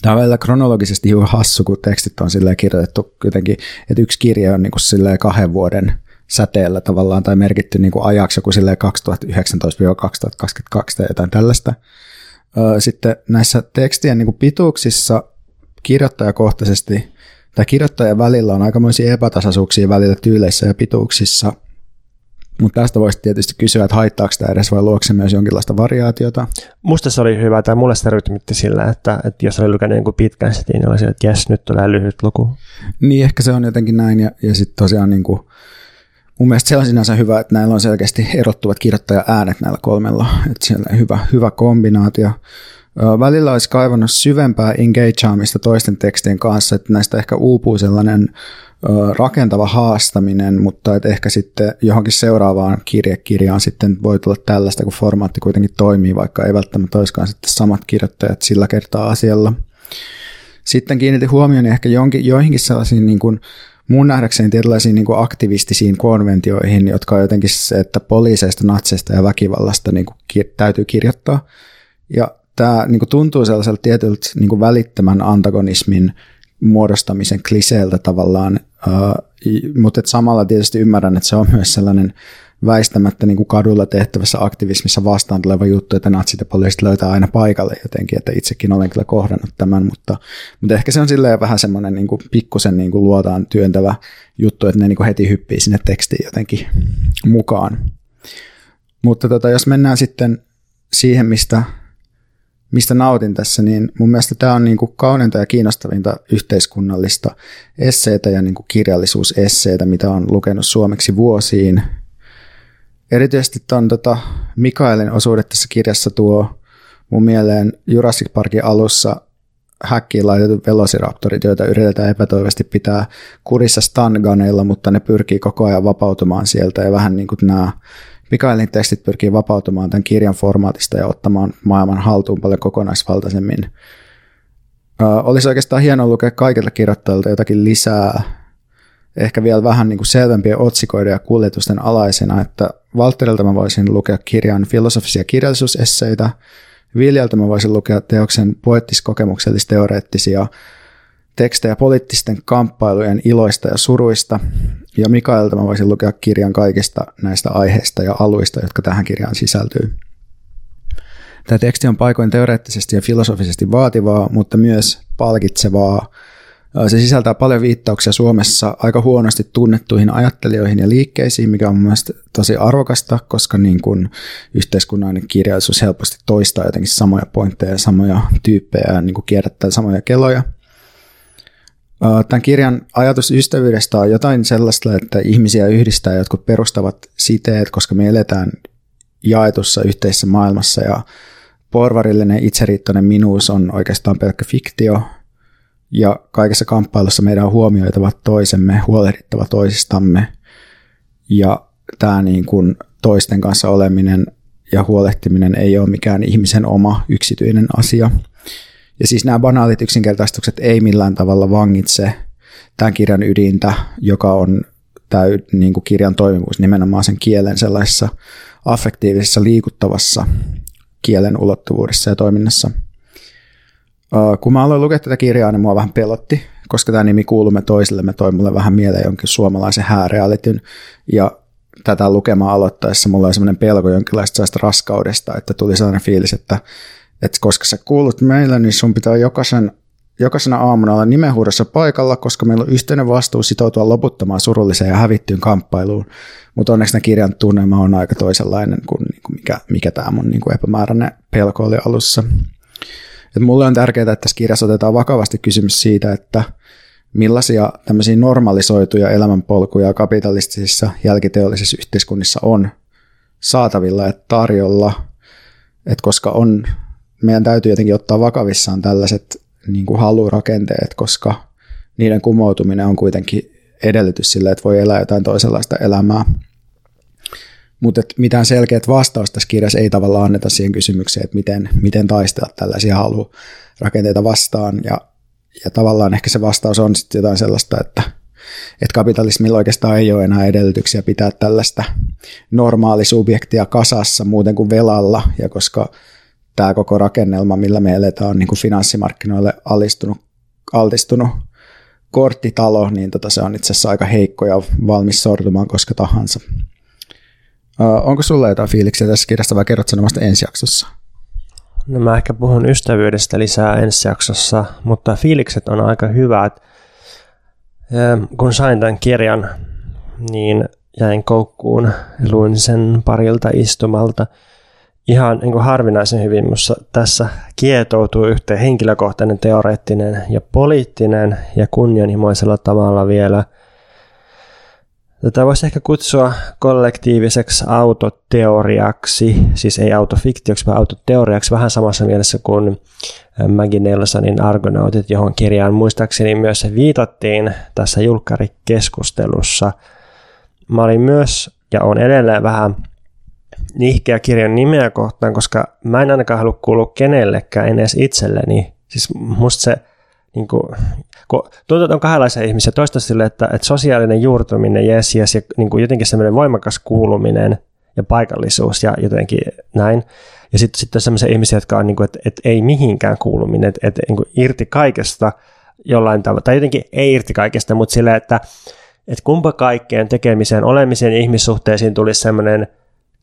Tämä on välillä kronologisesti hiukan hassu, kun tekstit on kirjoitettu jotenkin, että yksi kirja on niin kuin kahden vuoden säteellä tavallaan tai merkitty niin kuin ajaksi joku silleen 2019-2022 tai jotain tällaista. Sitten näissä tekstien niin kuin pituuksissa kirjoittajakohtaisesti tai kirjoittajan välillä on aikamoisia epätasaisuuksia välillä tyyleissä ja pituuksissa – mutta tästä voisi tietysti kysyä, että haittaako tämä edes vai luokse myös jonkinlaista variaatiota? Musta se oli hyvä, tai mulle se rytmitti sillä, että, että jos oli lukenut jonkun pitkän setin, niin olisi, että jes, nyt tulee lyhyt luku. Niin, ehkä se on jotenkin näin, ja, ja sitten tosiaan niin kuin, mun mielestä se on sinänsä hyvä, että näillä on selkeästi erottuvat kirjoittaja-äänet näillä kolmella, että siellä on hyvä, hyvä kombinaatio. Välillä olisi kaivannut syvempää engageamista toisten tekstien kanssa, että näistä ehkä uupuu sellainen rakentava haastaminen, mutta et ehkä sitten johonkin seuraavaan kirjekirjaan sitten voi tulla tällaista, kun formaatti kuitenkin toimii, vaikka ei välttämättä olisikaan sitten samat kirjoittajat sillä kertaa asialla. Sitten kiinnitin huomioon ehkä jonkin, joihinkin sellaisiin niin kuin, mun nähdäkseni tietynlaisiin niin kuin aktivistisiin konventioihin, jotka on jotenkin se, että poliiseista, natseista ja väkivallasta niin kuin, ki- täytyy kirjoittaa. Ja tämä niin kuin, tuntuu sellaiselta tietyltä niin kuin, välittämän antagonismin muodostamisen kliseeltä tavallaan, mutta samalla tietysti ymmärrän, että se on myös sellainen väistämättä niin kuin kadulla tehtävässä aktivismissa vastaan tuleva juttu, että natsit ja poliisit löytää aina paikalle jotenkin, että itsekin olen kyllä kohdannut tämän, mutta, mutta ehkä se on silleen vähän semmoinen niin kuin pikkusen niin kuin luotaan työntävä juttu, että ne niin kuin heti hyppii sinne tekstiin jotenkin mukaan. Mutta tota, jos mennään sitten siihen, mistä mistä nautin tässä, niin mun mielestä tämä on niin kuin kauneinta ja kiinnostavinta yhteiskunnallista esseitä ja niin kuin kirjallisuusesseitä, mitä on lukenut suomeksi vuosiin. Erityisesti tuon tota Mikaelin osuudet tässä kirjassa tuo mun mieleen Jurassic Parkin alussa häkkiin laitetut velociraptorit, joita yritetään epätoivasti pitää kurissa stanganeilla, mutta ne pyrkii koko ajan vapautumaan sieltä ja vähän niin kuin nämä Mikaelin tekstit pyrkii vapautumaan tämän kirjan formaatista ja ottamaan maailman haltuun paljon kokonaisvaltaisemmin. Ö, olisi oikeastaan hienoa lukea kaikilta kirjoittajilta jotakin lisää, ehkä vielä vähän niin kuin selvempien otsikoiden ja kuljetusten alaisena, että Walterilta mä voisin lukea kirjan filosofisia kirjallisuusesseitä, Viljalta mä voisin lukea teoksen poettis-kokemuksellis-teoreettisia tekstejä poliittisten kamppailujen iloista ja suruista, ja Mikaelta mä voisin lukea kirjan kaikista näistä aiheista ja aluista, jotka tähän kirjaan sisältyy. Tämä teksti on paikoin teoreettisesti ja filosofisesti vaativaa, mutta myös palkitsevaa. Se sisältää paljon viittauksia Suomessa aika huonosti tunnettuihin ajattelijoihin ja liikkeisiin, mikä on mielestäni tosi arvokasta, koska niin kuin yhteiskunnallinen kirjallisuus helposti toistaa jotenkin samoja pointteja ja samoja tyyppejä niin kuin kierrättää samoja keloja – Tämän kirjan ajatus ystävyydestä on jotain sellaista, että ihmisiä yhdistää jotkut perustavat siteet, koska me eletään jaetussa yhteisessä maailmassa ja porvarillinen itseriittoinen minuus on oikeastaan pelkkä fiktio. Ja kaikessa kamppailussa meidän on huomioitava toisemme, huolehdittava toisistamme. Ja tämä niin kuin toisten kanssa oleminen ja huolehtiminen ei ole mikään ihmisen oma yksityinen asia – ja siis nämä banaalit yksinkertaistukset ei millään tavalla vangitse tämän kirjan ydintä, joka on tämä niin kuin kirjan toimivuus nimenomaan sen kielen sellaisessa affektiivisessa liikuttavassa kielen ulottuvuudessa ja toiminnassa. Kun mä aloin lukea tätä kirjaa, niin mua vähän pelotti, koska tämä nimi Kuulumme toisillemme toi mulle vähän mieleen jonkin suomalaisen häärealityn. Ja tätä lukemaan aloittaessa mulla oli sellainen pelko jonkinlaista raskaudesta, että tuli sellainen fiilis, että että koska sä kuulut meillä, niin sun pitää jokaisen, jokaisena aamuna olla nimenhuudossa paikalla, koska meillä on yhteinen vastuu sitoutua loputtomaan surulliseen ja hävittyyn kamppailuun. Mutta onneksi nämä kirjan tunnelma on aika toisenlainen kuin, niin kuin mikä, mikä tämä mun niin kuin epämääräinen pelko oli alussa. Et mulle on tärkeää, että tässä kirjassa otetaan vakavasti kysymys siitä, että millaisia tämmöisiä normalisoituja elämänpolkuja kapitalistisissa jälkiteollisissa yhteiskunnissa on saatavilla ja tarjolla, että koska on meidän täytyy jotenkin ottaa vakavissaan tällaiset niin kuin halurakenteet, koska niiden kumoutuminen on kuitenkin edellytys sille, että voi elää jotain toisenlaista elämää. Mutta mitään selkeät vastausta tässä kirjassa ei tavallaan anneta siihen kysymykseen, että miten, miten taistella tällaisia halurakenteita vastaan. Ja, ja tavallaan ehkä se vastaus on sitten jotain sellaista, että, että kapitalismilla oikeastaan ei ole enää edellytyksiä pitää tällaista normaalisuubjektia kasassa muuten kuin velalla, ja koska tämä koko rakennelma, millä me eletään, on niin kuin finanssimarkkinoille alistunut, altistunut korttitalo, niin tota se on itse asiassa aika heikko ja valmis sortumaan koska tahansa. Uh, onko sulla jotain fiiliksiä tässä kirjasta vai kerrot sen omasta ensi jaksossa? No mä ehkä puhun ystävyydestä lisää ensi jaksossa, mutta fiilikset on aika hyvät. Kun sain tämän kirjan, niin jäin koukkuun, luin sen parilta istumalta. Ihan niin kuin harvinaisen hyvin mutta tässä kietoutuu yhteen henkilökohtainen, teoreettinen ja poliittinen ja kunnianhimoisella tavalla vielä – Tätä voisi ehkä kutsua kollektiiviseksi autoteoriaksi, siis ei autofiktioksi, vaan autoteoriaksi, vähän samassa mielessä kuin Maggie Nelsonin Argonautit, johon kirjaan muistaakseni myös viitattiin tässä julkkarikeskustelussa. Mä olin myös, ja on edelleen vähän nihkeä kirjan nimeä kohtaan, koska mä en ainakaan halua kuulua kenellekään, en edes itselleni. Siis musta se niin kuin, kun tuntuu, että on kahdenlaisia ihmisiä. Toista sille, että, että sosiaalinen juurtuminen, yes, yes, ja niin kuin jotenkin semmoinen voimakas kuuluminen ja paikallisuus ja jotenkin näin. Ja sitten sit on ihmisiä, jotka on, niin kuin, että, että ei mihinkään kuuluminen, että, että niin kuin irti kaikesta jollain tavalla, tai jotenkin ei irti kaikesta, mutta sille, että, että kumpa kaikkeen tekemiseen, olemiseen ihmissuhteisiin tulisi semmoinen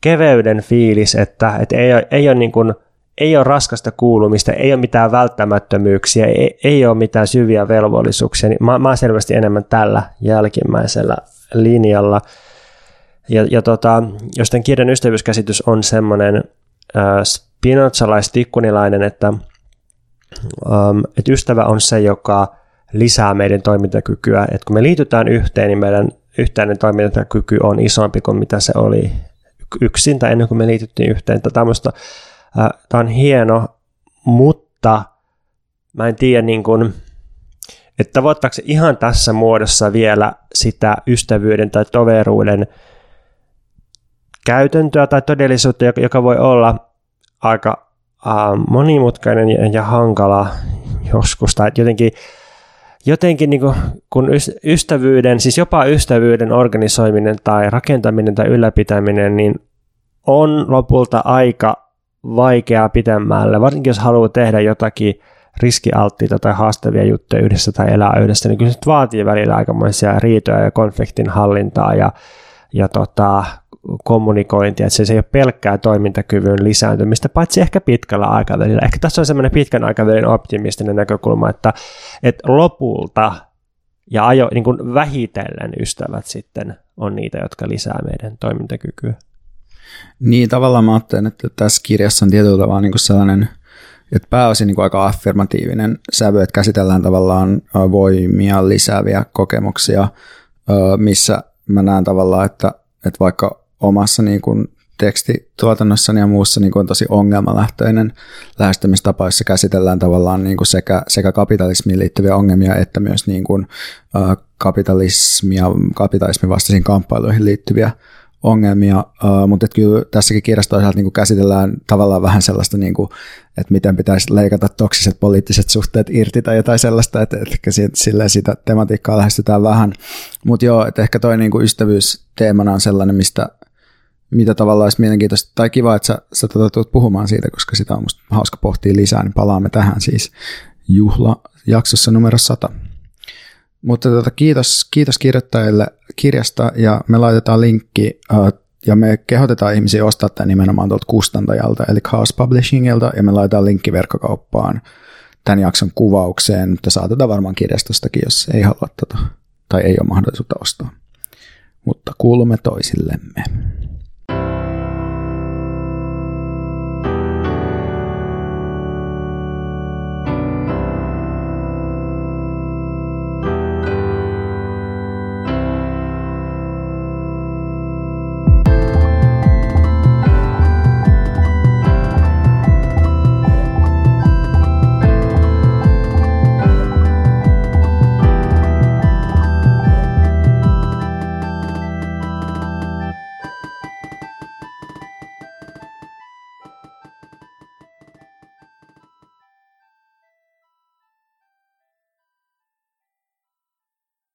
keveyden fiilis, että, että ei, ole, ei ole niin kuin – ei ole raskasta kuulumista, ei ole mitään välttämättömyyksiä, ei, ei ole mitään syviä velvollisuuksia, niin mä, mä oon selvästi enemmän tällä jälkimmäisellä linjalla. Ja, ja tota, jos tämän kirjan ystävyyskäsitys on semmoinen äh, spinozalais-tikkunilainen, että, ähm, että ystävä on se, joka lisää meidän toimintakykyä, että kun me liitytään yhteen, niin meidän yhteinen toimintakyky on isompi kuin mitä se oli yksin tai ennen kuin me liityttiin yhteen. Tämmöistä Tämä on hieno, mutta mä en tiedä, niin kuin, että tavoittaako se ihan tässä muodossa vielä sitä ystävyyden tai toveruuden käytäntöä tai todellisuutta, joka voi olla aika monimutkainen ja hankala joskus, tai jotenkin, jotenkin niin kuin, kun ystävyyden, siis jopa ystävyyden organisoiminen tai rakentaminen tai ylläpitäminen, niin on lopulta aika vaikeaa pitemmälle, varsinkin jos haluaa tehdä jotakin riskialttiita tai haastavia juttuja yhdessä tai elää yhdessä, niin kyllä se vaatii välillä aikamoisia riitoja ja konfliktin hallintaa ja, ja tota, kommunikointia, että se, ei ole pelkkää toimintakyvyn lisääntymistä, paitsi ehkä pitkällä aikavälillä. Ehkä tässä on semmoinen pitkän aikavälin optimistinen näkökulma, että, että lopulta ja ajo, niin kuin vähitellen ystävät sitten on niitä, jotka lisää meidän toimintakykyä. Niin, tavallaan mä ajattelen, että tässä kirjassa on tietyllä tavalla niin kuin sellainen, että pääosin niin kuin aika affirmatiivinen sävy, että käsitellään tavallaan voimia lisääviä kokemuksia, missä mä näen tavallaan, että, että vaikka omassa niin kuin tekstituotannossani ja muussa niin kuin on tosi ongelmalähtöinen lähestymistapa, jossa käsitellään tavallaan niin kuin sekä, sekä kapitalismiin liittyviä ongelmia että myös niin kuin, kapitalismia, kapitalismin vastaisiin kamppailuihin liittyviä ongelmia, uh, mutta kyllä tässäkin kirjassa toisaalta niin käsitellään tavallaan vähän sellaista, niin kuin, että miten pitäisi leikata toksiset poliittiset suhteet irti tai jotain sellaista, että, että sillä sitä tematiikkaa lähestytään vähän. Mutta joo, että ehkä toi niin kuin ystävyysteemana on sellainen, mistä mitä tavallaan olisi mielenkiintoista tai kiva, että sä, sä tulet tuota puhumaan siitä, koska sitä on musta hauska pohtia lisää, niin palaamme tähän siis juhla jaksossa numero 100. Mutta tota, kiitos, kiitos kirjoittajille kirjasta ja me laitetaan linkki ja me kehotetaan ihmisiä ostaa tämän nimenomaan tuolta kustantajalta eli Chaos Publishingilta ja me laitetaan linkki verkkokauppaan tämän jakson kuvaukseen, mutta saatetaan varmaan kirjastostakin, jos ei halua tota, tai ei ole mahdollisuutta ostaa. Mutta kuulumme toisillemme.